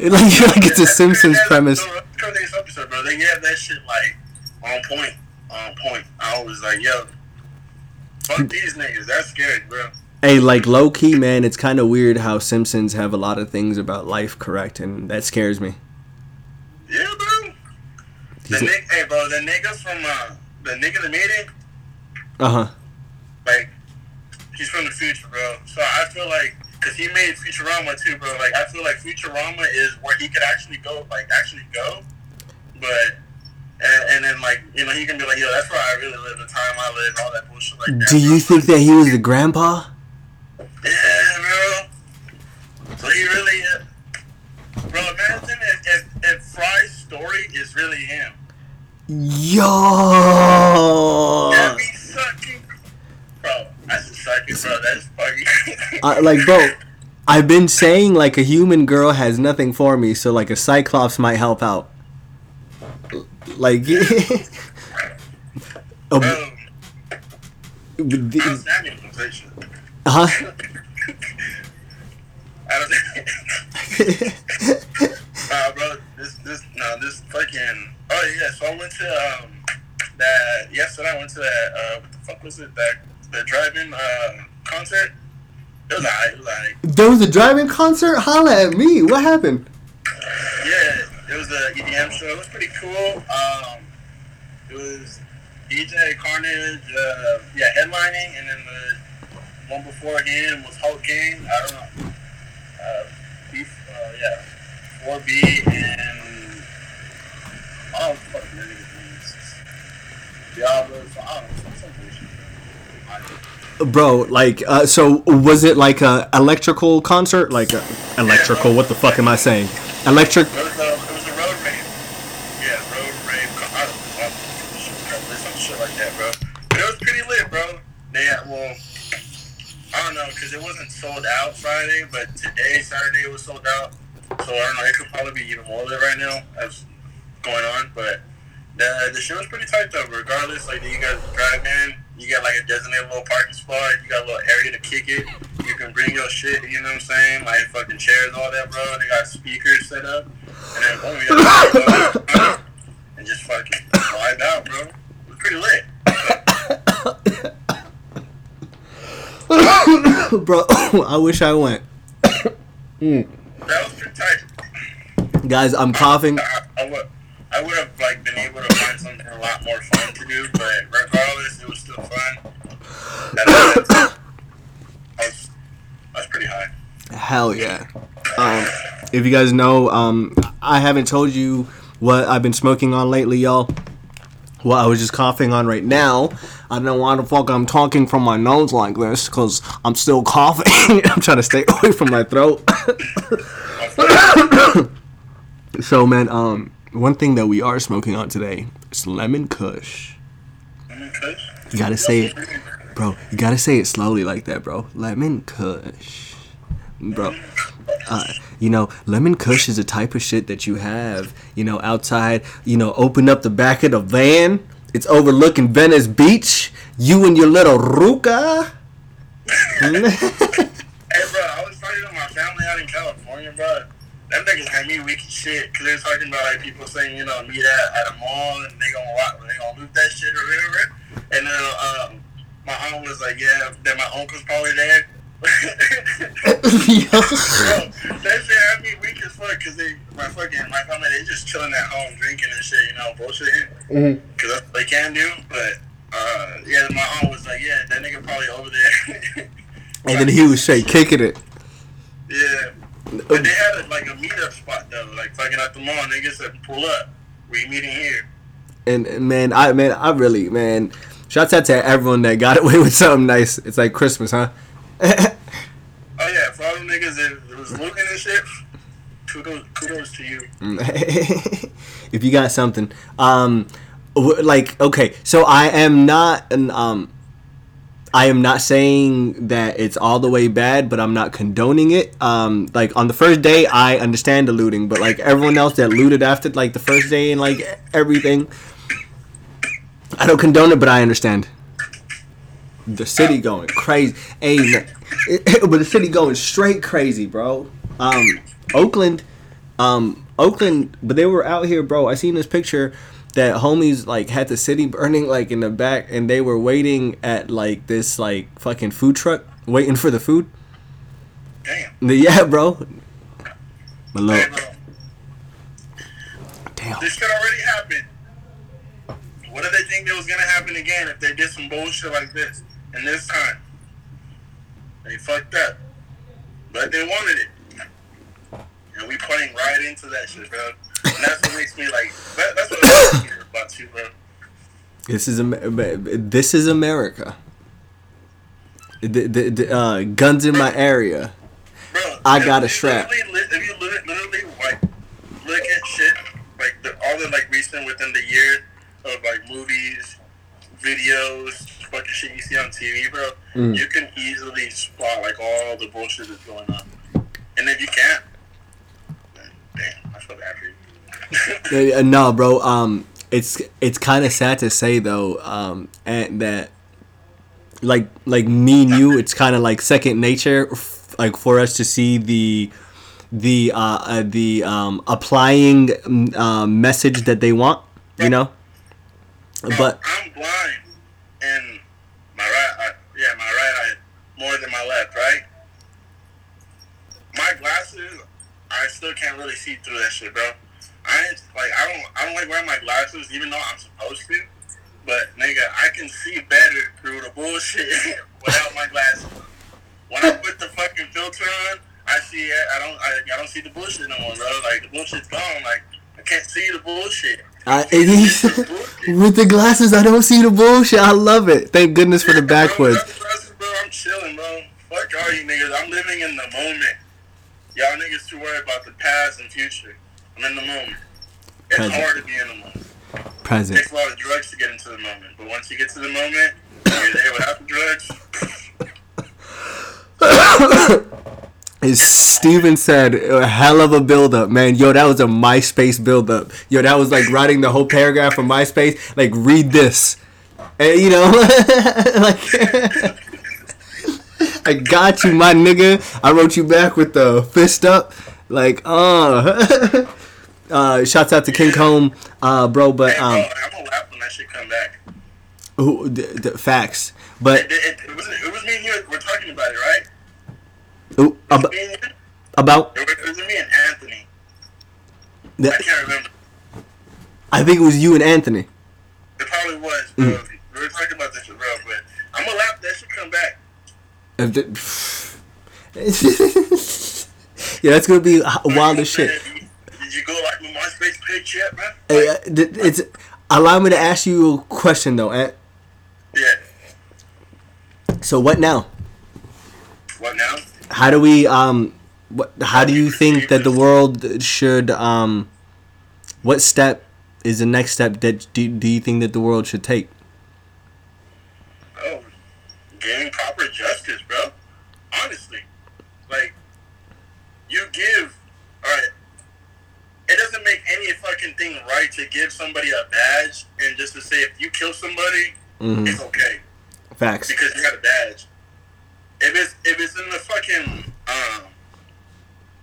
Speaker 2: [laughs] like, like it's a Simpsons premise.
Speaker 5: This episode, bro, they have that shit like on point, on point. I was like, yo, fuck these niggas. That's scary, bro.
Speaker 2: Hey, like low key, man, it's kind of weird how Simpsons have a lot of things about life correct, and that scares me.
Speaker 5: Yeah, bro. The nigga, hey, bro, the nigga from uh, the nigga made it,
Speaker 2: Uh huh.
Speaker 5: like, he's from the future, bro. So I feel like, cause he made Futurama too, bro. Like, I feel like Futurama is where he could actually go, like, actually go, but. And, and then, like, you know, he can be like, yo, that's where I really live, the time I live, all that bullshit like that.
Speaker 2: Do you think that he was the grandpa?
Speaker 5: Yeah, bro. So he really, uh, bro. Imagine if, if, if Fry's story is really him.
Speaker 2: Yo.
Speaker 5: That'd be sucking, bro. That's just sucking, bro. That's fucking. [laughs]
Speaker 2: Uh, like, bro, I've been saying like a human girl has nothing for me, so like a cyclops might help out. Like, [laughs]
Speaker 5: bro, how's that even play shit?
Speaker 2: huh?
Speaker 5: I don't. [laughs] Nah, bro. This, this, no, this fucking. Oh yeah. So I went to um that yesterday. I went to that uh what the fuck was it that the drive-in uh concert. It was alright. It was alright.
Speaker 2: There was a driving concert. Holla at me. What happened?
Speaker 5: Yeah, it was a EDM show. It was pretty cool. Um, it was DJ Carnage, uh, yeah, headlining, and then the one before him was Hulk Gang. I don't know. Uh, beef, uh, yeah, 4B and oh fuck, the niggas' names. Diablo. So I don't know. Some, some bullshit. I-
Speaker 2: Bro, like, uh, so was it like a electrical concert? Like a electrical? What the fuck am I saying? Electric?
Speaker 5: It was a, it was a road rave. Yeah, road rave. some shit like that, bro. It was pretty lit, bro. They had, well, I don't know, because it wasn't sold out Friday, but today, Saturday, it was sold out. So I don't know, it could probably be even more lit right now as going on, but the, the show was pretty tight, though, regardless. Like, you guys drive in, you got like a designated little parking spot, you got a little area to kick it. You can bring your shit, you know what I'm saying? Like fucking chairs, all that, bro. They got speakers set up. And then boom, you got and just fucking vibe out, bro. It was pretty lit. [coughs]
Speaker 2: Bro, [coughs] I wish I went. [coughs]
Speaker 5: That was pretty tight.
Speaker 2: Guys, I'm coughing.
Speaker 5: I, I would I would have like been able to find something a lot more fun to do, but regardless, it was still fun. That, was I was pretty high.
Speaker 2: Hell yeah. Um, if you guys know, um, I haven't told you what I've been smoking on lately, y'all. What I was just coughing on right now. I don't know why the fuck I'm talking from my nose like this, because I'm still coughing. [laughs] I'm trying to stay away from my throat. [coughs] So man, um, one thing that we are smoking on today is lemon Kush.
Speaker 5: Okay.
Speaker 2: You gotta say it, bro. You gotta say it slowly like that, bro. Lemon Kush, bro. Uh, you know, lemon Kush is a type of shit that you have, you know, outside. You know, open up the back of the van. It's overlooking Venice Beach. You and your little ruka. [laughs]
Speaker 5: Hey, bro, I was talking to my family out in California, bro. Them niggas had me weak as shit because they were talking about like people saying, you know, meet at, at a mall and they gonna walk, they gonna loot that shit or whatever. And then um, my aunt was like, yeah, then my uncle's probably there. [laughs] Bro, that shit had me weak as fuck because they, my fucking, my family, they just chilling at home drinking and shit, you know, bullshitting.
Speaker 2: Mhm.
Speaker 5: Because that's what they can do. But, uh, yeah, my aunt was like, yeah, that nigga probably over there. [laughs]
Speaker 2: And then he was straight kicking it.
Speaker 5: But they had a, like a meetup spot though, like fucking at the mall. Niggas said, pull up. We meeting here.
Speaker 2: And and, man, I man, I really man. Shouts out to everyone that got [laughs] away with something nice. It's like Christmas, huh? [laughs]
Speaker 5: Oh yeah, for all them niggas that was looking and shit, kudos, kudos to you. [laughs]
Speaker 2: if you got something, um, like okay, so I am not an um. I am not saying that it's all the way bad, but I'm not condoning it. Um, like on the first day, I understand the looting, but like everyone else that looted after like the first day and like everything, I don't condone it, but I understand. The city going crazy, hey, [laughs] but the city going straight crazy, bro. Um, Oakland, um, Oakland, but they were out here, bro. I seen this picture that homies like had the city burning like in the back, and they were waiting at like this like fucking food truck, waiting for the food.
Speaker 5: Damn.
Speaker 2: Yeah, bro.
Speaker 5: But
Speaker 2: look.
Speaker 5: bro,
Speaker 2: damn.
Speaker 5: this shit already happened. What did they think that was gonna happen again if they did some bullshit like this? And this time, they fucked up. But they wanted it. And we playing right into that shit, bro. And that's what makes me like, that, that's what I like about you, bro.
Speaker 2: This is this is America. The, the, the, uh, guns in my area.
Speaker 5: Bro,
Speaker 2: I got a strap.
Speaker 5: If you literally, literally like look at shit, like the, all the like recent within the year of like movies, videos, fucking shit you see on TV, bro,
Speaker 2: Mm.
Speaker 5: you can easily spot like all the bullshit that's going on. And if you can't, then damn, I feel bad for you.
Speaker 2: Uh, no, bro. Um, it's it's kind of sad to say though. Um, and that like like me and you, it's kind of like second nature. f- Like for us to see the the uh, uh the um applying mm, uh, message that they want, you know.
Speaker 5: Bro,
Speaker 2: But
Speaker 5: I'm blind, and my right, eye, yeah, my right eye more than my left, right? My glasses, I still can't really see through that shit, bro. I ain't, like, I don't, I don't like wearing my glasses, even though I'm supposed to. But nigga, I can see better through the bullshit [laughs] without my glasses. When I put the fucking filter on, I see it. I don't, I, I don't see the bullshit no more, bro. Like the bullshit's gone. Like I can't see the bullshit.
Speaker 2: I,
Speaker 5: The [laughs] bullshit.
Speaker 2: with the glasses, I don't see the bullshit. I love it. Thank goodness for the
Speaker 5: Yeah, bro, that's- Bro, I'm chilling, bro. Fuck all you niggas. I'm living in the moment. Y'all niggas too worried about the past and future. I'm in the moment. It's
Speaker 2: Present.
Speaker 5: hard to be in the moment. It takes a lot of drugs to get into the moment. But once you get to the moment, you're there without the drugs. [coughs]
Speaker 2: As Steven said, a hell of a build up, man. Yo, that was a MySpace build up. Yo, that was like writing the whole paragraph from MySpace. Like, read this. And, you know, [laughs] like, [laughs] I got you, my nigga. I wrote you back with the fist up. Like, uh. [laughs] uh, shouts out to King Comb, uh, bro, but,
Speaker 5: Hey, bro,
Speaker 2: um,
Speaker 5: I'm gonna laugh when that shit come back.
Speaker 2: who, facts. But,
Speaker 5: It, it, it, was, it was me and you. We're talking about it, right?
Speaker 2: ooh,
Speaker 5: It was me and
Speaker 2: about,
Speaker 5: It was, it was me and Anthony. I can't remember.
Speaker 2: I think it was you and Anthony.
Speaker 5: It probably was, bro.
Speaker 2: Mm.
Speaker 5: We were talking about this shit, bro. But I'm gonna laugh. That should come back. [laughs]
Speaker 2: Yeah, that's gonna be wild as shit.
Speaker 5: Did you, go like my MySpace page yet, man?
Speaker 2: Hey, uh, it's allow me to ask you a question though, Ant.
Speaker 5: Yeah.
Speaker 2: So what now?
Speaker 5: What now?
Speaker 2: How do we um? What? How do you think that the world should um what step is the next step that do, do you think that the world should take?
Speaker 5: Oh, giving proper justice, bro. Honestly, like you give. It doesn't make any fucking thing right to give somebody a badge and just to say if you kill somebody,
Speaker 2: Mhm.
Speaker 5: it's okay
Speaker 2: Facts.
Speaker 5: because you got a badge. If it's if it's in the fucking um,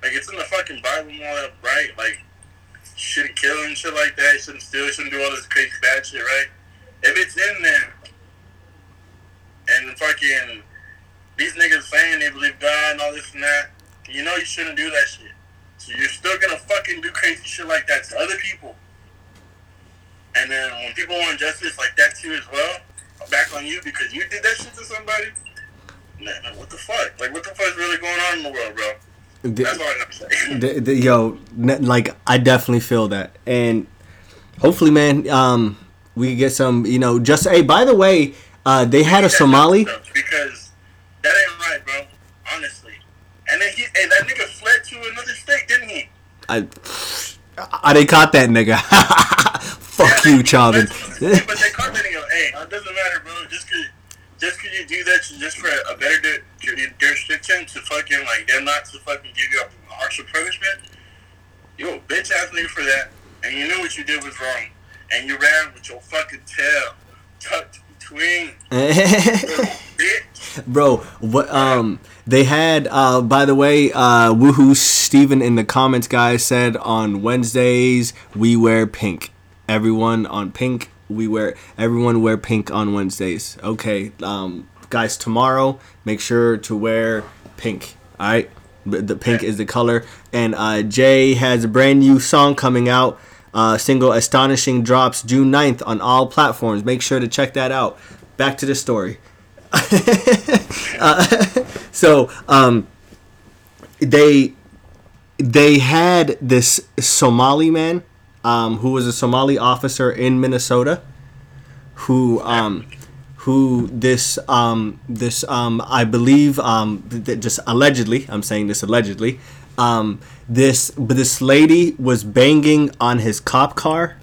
Speaker 5: like it's in the fucking Bible and all that, right? Like, shouldn't kill and shit like that. Shouldn't steal. Shouldn't do all this crazy bad shit, right? If it's in there, and fucking these niggas saying they believe God and all this and that, you know you shouldn't do that shit. So you're still gonna fucking do crazy shit like that to other people. And then when people want justice like that too as well, back on you because you did that shit to somebody. Man, like, what the fuck? Like, what the fuck is really going on in the world, bro? That's all I have to say. [laughs]
Speaker 2: The- the- yo, like I definitely feel that, and hopefully, man, um, we get some. You know, just hey, by the way, uh, they had a Somali.
Speaker 5: Because that ain't right, bro. And then he, hey, that nigga fled to another state, didn't he?
Speaker 2: I, I they caught that nigga. [laughs] Fuck you, Chauvin.
Speaker 5: but they caught that nigga. Hey, it doesn't matter, bro. Just cause, just cause you do that, just for a better di- ju- jurisdiction to fucking like them not to fucking give you a harsher punishment. You a bitch ass nigga for that, and you knew what you did was wrong, and you ran with your fucking tail tucked between, [laughs] bitch.
Speaker 2: Bro, what um they had uh by the way, uh woohoo Steven in the comments guys said on Wednesdays we wear pink. Everyone on pink, we wear everyone wear pink on Wednesdays. Okay. Um guys tomorrow make sure to wear pink. All right? The pink is the color and uh Jay has a brand new song coming out. Uh, single Astonishing drops June 9th on all platforms. Make sure to check that out. Back to the story. [laughs] [laughs] so um, they they had this Somali man um, who was a Somali officer in Minnesota who um, who this um, this um, I believe um, th- just allegedly I'm saying this allegedly um, this but this lady was banging on his cop car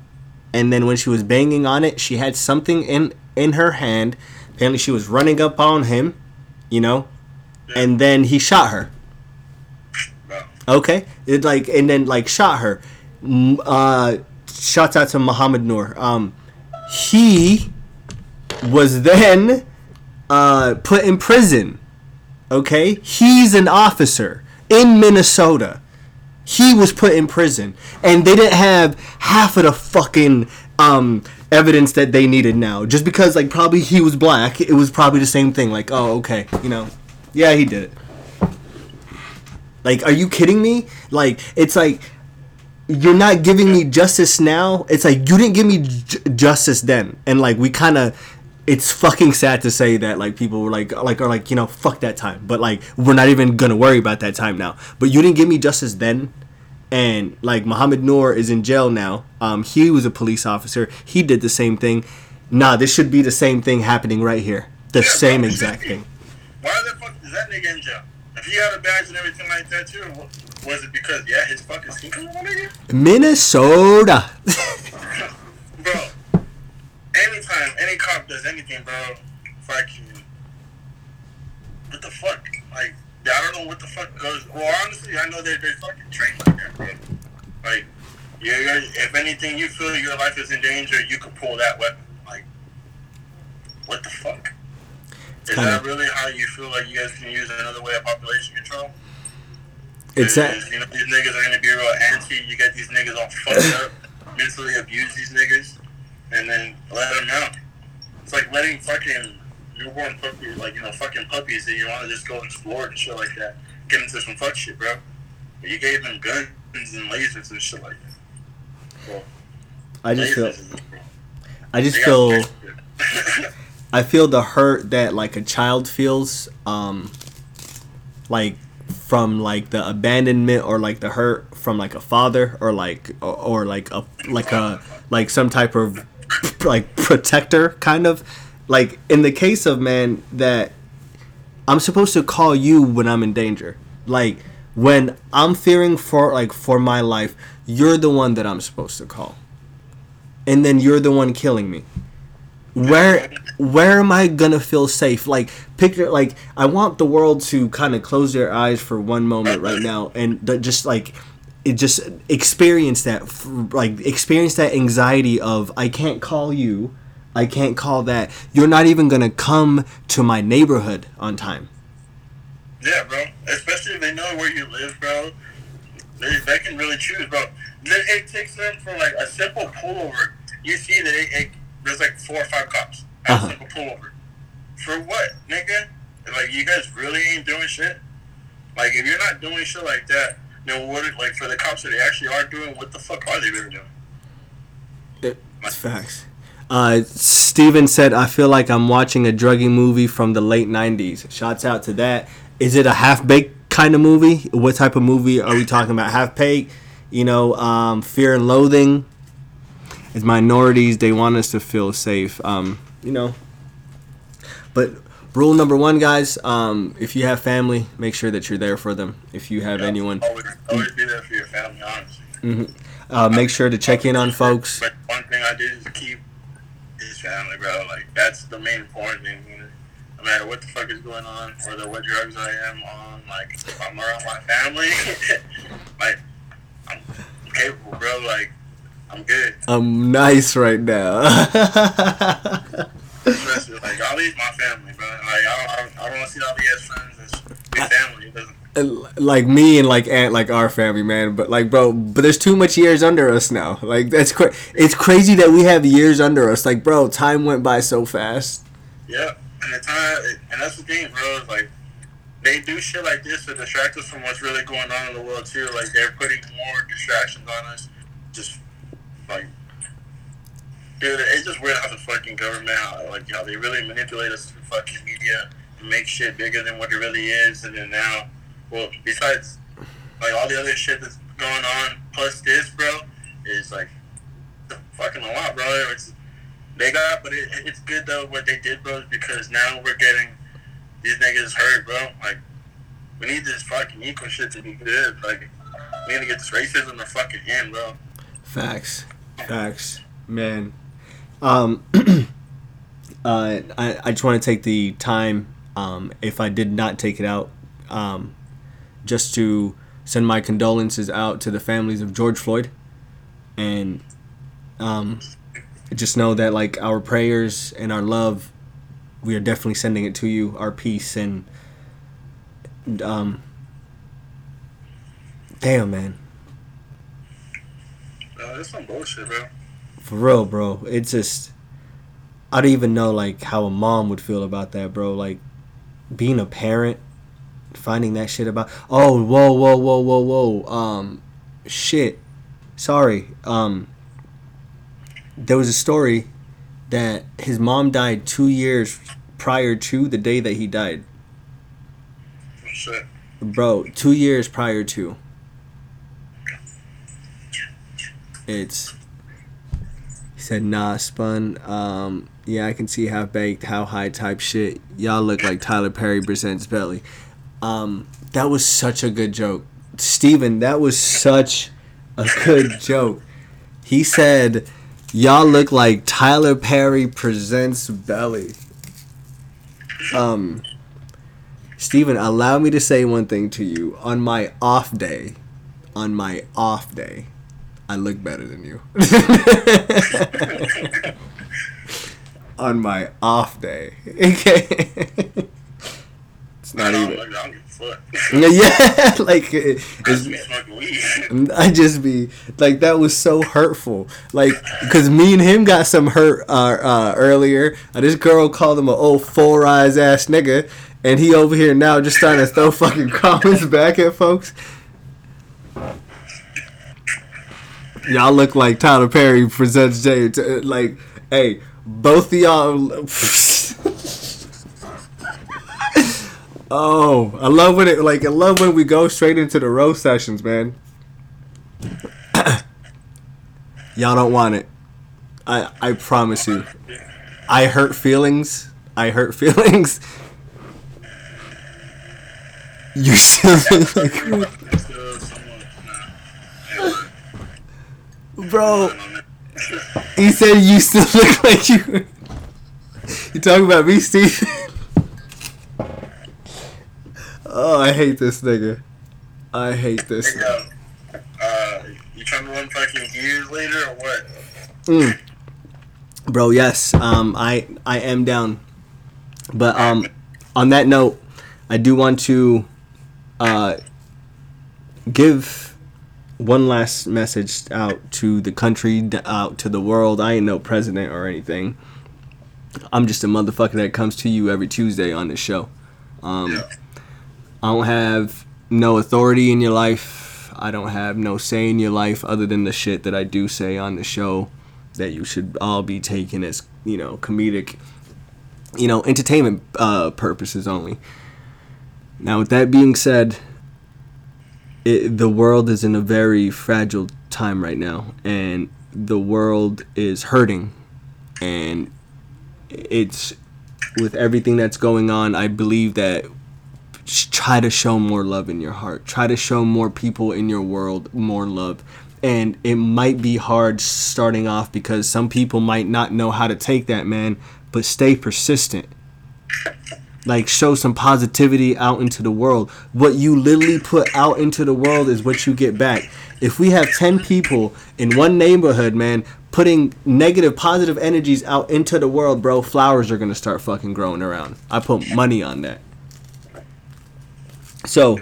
Speaker 2: and then when she was banging on it she had something in in her hand apparently she was running up on him you know and then he shot her.
Speaker 5: Bro.
Speaker 2: okay? It like and then like shot her. Uh shouts out to mohamed noor. Um he was then uh put in prison. Okay? He's an officer in minnesota. He was put in prison. And they didn't have half of the fucking um evidence that they needed now. Just because like probably he was black it was probably the same thing like oh okay you know. Yeah he did it. Like are you kidding me? Like it's like you're not giving me justice now? It's like you didn't give me j- justice then. And like we kind of it's fucking sad to say that like people were like like are like you know fuck that time. But like we're not even gonna worry about that time now. But you didn't give me justice then and like Mohamed Noor is in jail now um he was a police officer he did the same thing nah this should be the same thing happening right here the
Speaker 5: Yeah,
Speaker 2: same exact thing
Speaker 5: Why the fuck is that nigga in jail? If he had a badge and everything like that too, was it because yeah his fucking skin color, my nigga?
Speaker 2: Minnesota [laughs]
Speaker 5: Bro, anytime any cop does anything, bro, fuck you. What the fuck? Like, I don't know what the fuck goes. Well, honestly, I know they're, they're fucking trained like that, bro. Like, you're, if anything, you feel your life is in danger, you can pull that weapon. Like, what the fuck? Is that really how you feel like you guys can use another way of population control?
Speaker 2: it's that
Speaker 5: you know, these niggas are gonna be real anti. You got these niggas all fucked up, [laughs] mentally abuse these niggas, and then let them out. It's like letting fucking newborn puppies, like you know, fucking puppies that you want to just go explore and shit like that, get into some fuck shit, bro. But you gave them guns and lasers and shit like that. Well,
Speaker 2: I just feel
Speaker 5: lasers
Speaker 2: I just feel. [laughs] I feel the hurt that like a child feels, um, like from like the abandonment or like the hurt from like a father or like or, or like a like a like some type of like protector kind of like in the case of man that I'm supposed to call you when I'm in danger like when I'm fearing for like for my life you're the one that I'm supposed to call, and then you're the one killing me. Where where am I gonna feel safe? Like picture like I want the world to kind of close their eyes for one moment right now and th- just like it just experience that like experience that anxiety of I can't call you, I can't call that. You're not even gonna come to my neighborhood on time.
Speaker 5: Yeah, bro. Especially if they know where you live, bro. They, they can really choose, bro. It takes them for like a simple pullover. You see that it, it, there's like four or five cops at
Speaker 2: Uh-huh.
Speaker 5: a simple pullover. For what, nigga? Like you guys really ain't doing shit. Like if you're not doing shit like that, then what? Like for the cops that they actually are doing, what the fuck are they really doing?
Speaker 2: It's facts. Uh, Steven said, I feel like I'm watching a druggy movie from the late 90s. Shouts out to that. Is it a half baked kind of movie? What type of movie are we talking about? Half baked? You know, um, Fear and Loathing? As minorities, they want us to feel safe. Um, you know. But rule number one, guys, um, if you have family, make sure that you're there for them. If you have anyone,
Speaker 5: Always, always be there for your family, honestly.
Speaker 2: uh, make sure to check in on folks.
Speaker 5: But one thing I did is keep family, bro. Like that's the main important thing. You know? No matter what the fuck is going on, or what drugs I am on, like if I'm around my family, [laughs] like I'm capable, bro. Like I'm good.
Speaker 2: I'm nice right now. [laughs]
Speaker 5: Especially like all these my family, bro. Like I don't, I don't want to see all these friends as big family. It doesn't.
Speaker 2: Like me and like aunt like our family man but like bro but there's too much years under us now like that's cra- it's crazy that we have years under us like bro time went by so fast
Speaker 5: Yeah, and the time, and that's the thing, bro. Is like they do shit like this to distract us from what's really going on in the world too. Like they're putting more distractions on us. Just like, dude, it's just weird how the fucking government, how, like how they really manipulate us through fucking media and make shit bigger than what it really is. And then now, well, besides like all the other shit that's going on, plus this, bro, is like fucking a lot, bro. It's they got, but it, it's good though what they did, bro, because now we're getting these niggas hurt, bro. Like, we need this fucking equal shit to be good. Like, we need to get this racism the fucking end, bro.
Speaker 2: facts facts man um [clears throat] uh i, I just want to take the time um if i did not take it out um just to send my condolences out to the families of george floyd. And um just know that like our prayers and our love we are definitely sending it to you. Our peace and um damn man.
Speaker 5: Uh, that's some bullshit, bro.
Speaker 2: for real bro. It's just i don't even know like how a mom would feel about that bro. Like being a parent finding that shit about oh whoa whoa whoa whoa whoa um shit sorry um there was a story that his mom died two years prior to the day that he died.
Speaker 5: Shit.
Speaker 2: bro two years prior to. It's he said nah spun um yeah i can see how baked how high type shit. Y'all look like tyler perry presents belly um that was such a good joke steven that was such a good [laughs] joke he said y'all look like tyler perry presents belly um Steven, allow me to say one thing to you. On my off day, on my off day, I look better than you. [laughs] [laughs] on my off day. Okay. It's not even.
Speaker 5: look, I don't give a fuck.
Speaker 2: Yeah, [laughs] [laughs] like it- it's,
Speaker 5: me smoking weed. [laughs]
Speaker 2: I just be like that was so hurtful. Like because me and him got some hurt uh, uh, earlier. Uh, this girl called him an old four eyes ass nigga, and he over here now just trying to throw fucking comments back at folks. Y'all look like Tyler Perry presents Jay. T- Like, hey, both of y'all. Oh, I love when it like I love when we go straight into the roast sessions, man. [coughs] y'all don't want it. I I promise you. I hurt feelings. I hurt [laughs] feelings. You still look like bro. He said you still look like you. [laughs] You talking about me, Steve? [laughs] oh, I hate this nigga. I hate this.
Speaker 5: Hey, yo, uh, you trying to run fucking gears later or what?
Speaker 2: Mm. Bro, yes. Um, I I am down. But um, on that note, I do want to uh give one last message out to the country, out to the world. I ain't no president or anything. I'm just a motherfucker that comes to you every Tuesday on this show. Um,
Speaker 5: Yeah.
Speaker 2: I don't have no authority in your life. I don't have no say in your life other than the shit that I do say on the show that you should all be taken as, you know, comedic, you know, entertainment uh, purposes only. Now, with that being said, it, the world is in a very fragile time right now, and the world is hurting, and it's with everything that's going on. I believe that try to show more love in your heart. Try to show more people in your world more love. And it might be hard starting off because some people might not know how to take that, man. But stay persistent. Like, show some positivity out into the world. What you literally put out into the world is what you get back. If we have 10 people in one neighborhood, man, putting negative, positive energies out into the world, bro, flowers are to start fucking growing around. I put money on that. So,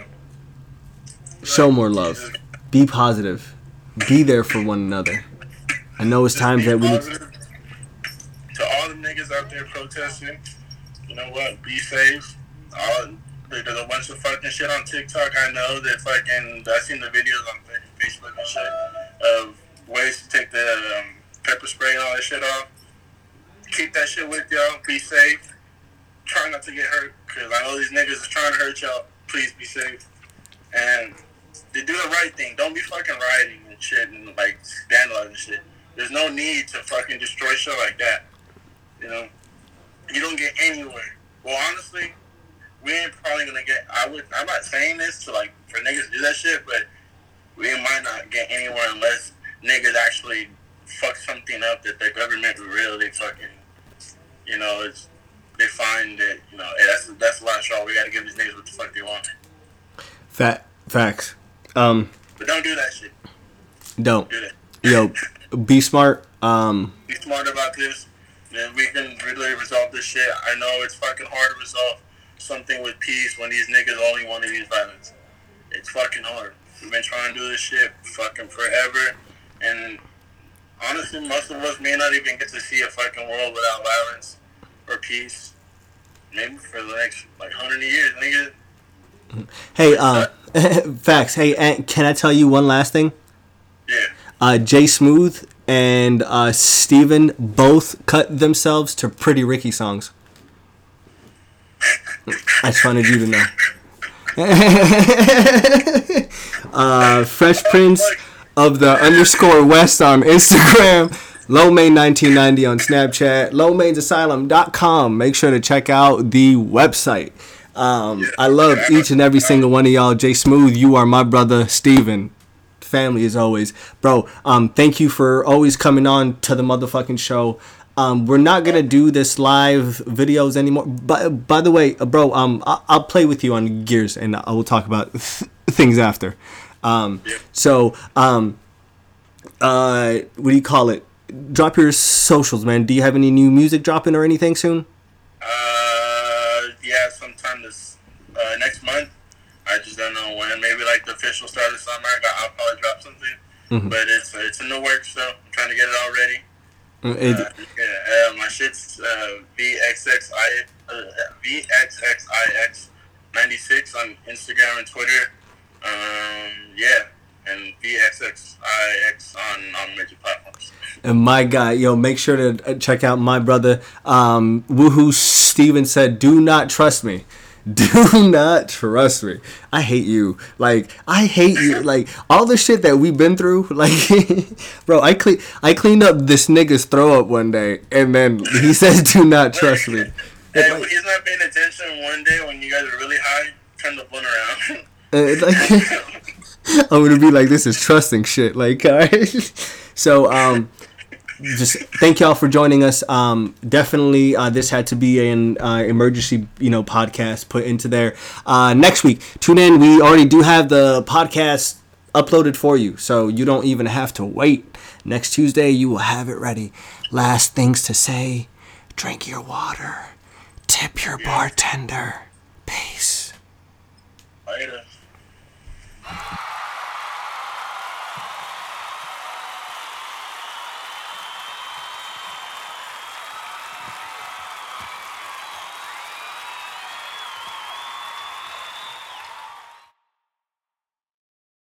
Speaker 2: show more love. Be positive. Be there for one another. I know it's times that we need.
Speaker 5: Positive. To all the niggas out there protesting, you know what? Be safe. All, there's a bunch of fucking shit on TikTok. I know that fucking. I've seen the videos on Facebook and shit of ways to take the um, pepper spray and all that shit off. Keep that shit with y'all. Be safe. Try not to get hurt, cause I know these niggas is trying to hurt y'all. Please be safe. And to do the right thing. Don't be fucking rioting and shit and like vandalizing shit. There's no need to fucking destroy shit like that. You know, you don't get anywhere. Well, honestly, we ain't probably gonna get. I would. I'm not saying this to like for niggas to do that shit, but we might not get anywhere unless niggas actually fuck something up that the government really fucking. You know, it's they find that you know hey, that's that's the last straw. We got to give these niggas what the fuck they want.
Speaker 2: Fat facts. Um,
Speaker 5: But don't do that shit.
Speaker 2: don't.
Speaker 5: Do that.
Speaker 2: Yo, [laughs] be smart. Um,
Speaker 5: be smart about this, and we can really resolve this shit. I know it's fucking hard to resolve something with peace when these niggas only want to use violence. It's fucking hard. We've been trying to do this shit fucking forever, and honestly, most of us may not even get to see a fucking world without violence or peace. Maybe for the next like hundred years, nigga.
Speaker 2: hey, uh, [laughs] facts. Hey, and can I tell you one last thing?
Speaker 5: Yeah.
Speaker 2: Uh, Jay Smooth and uh, Steven both cut themselves to Pretty Ricky songs. [laughs] I just wanted you to know. [laughs] uh, Fresh Prince of the underscore West on Instagram. Lowmain1990 on Snapchat. Lowmainsasylum.com. Make sure to check out the website. Um, I love each and every single one of y'all. Jay Smooth, you are my brother. Steven, family as always. Bro, um, thank you for always coming on to the motherfucking show. Um, we're not gonna do this live videos anymore. But by the way, uh, bro, um, I- I'll play with you on Gears, and I will talk about [laughs] things after. Um, so, um, uh, what do you call it? Drop your socials, man. Do you have any new music dropping or anything soon?
Speaker 5: Uh, yeah, sometime this uh, next month. I just don't know when. Maybe like the official start of summer. I got, I'll probably drop something.
Speaker 2: Mhm.
Speaker 5: But it's it's in the works, so I'm trying to get it all ready.
Speaker 2: Uh, it-
Speaker 5: Uh, yeah, uh, my shit's uh, VXXI uh, VXXIX96 on Instagram and Twitter. Um, yeah, and VXXIX on on major platforms.
Speaker 2: And my guy, yo, make sure to uh, check out my brother. Um, Woohoo Steven said, "Do not trust me." [laughs] Do not trust me. I hate you. Like I hate you. [laughs] Like all the shit that we've been through. [laughs] Like, bro, I clean I cleaned up this nigga's throw up one day, and then he says, "Do not trust me."
Speaker 5: Hey,
Speaker 2: Like-
Speaker 5: he's not paying attention one day when you guys are really high. Turn the blunt around.
Speaker 2: Uh, like, I'm gonna be like, this is trusting shit. Like, all right. [laughs] So, um, just thank y'all for joining us. Um, definitely, uh, this had to be an uh, emergency, you know, podcast put into there. Uh, next week, tune in. We already do have the podcast uploaded for you, so you don't even have to wait. Next Tuesday, you will have it ready. Last things to say: drink your water, tip your bartender. Peace. Later.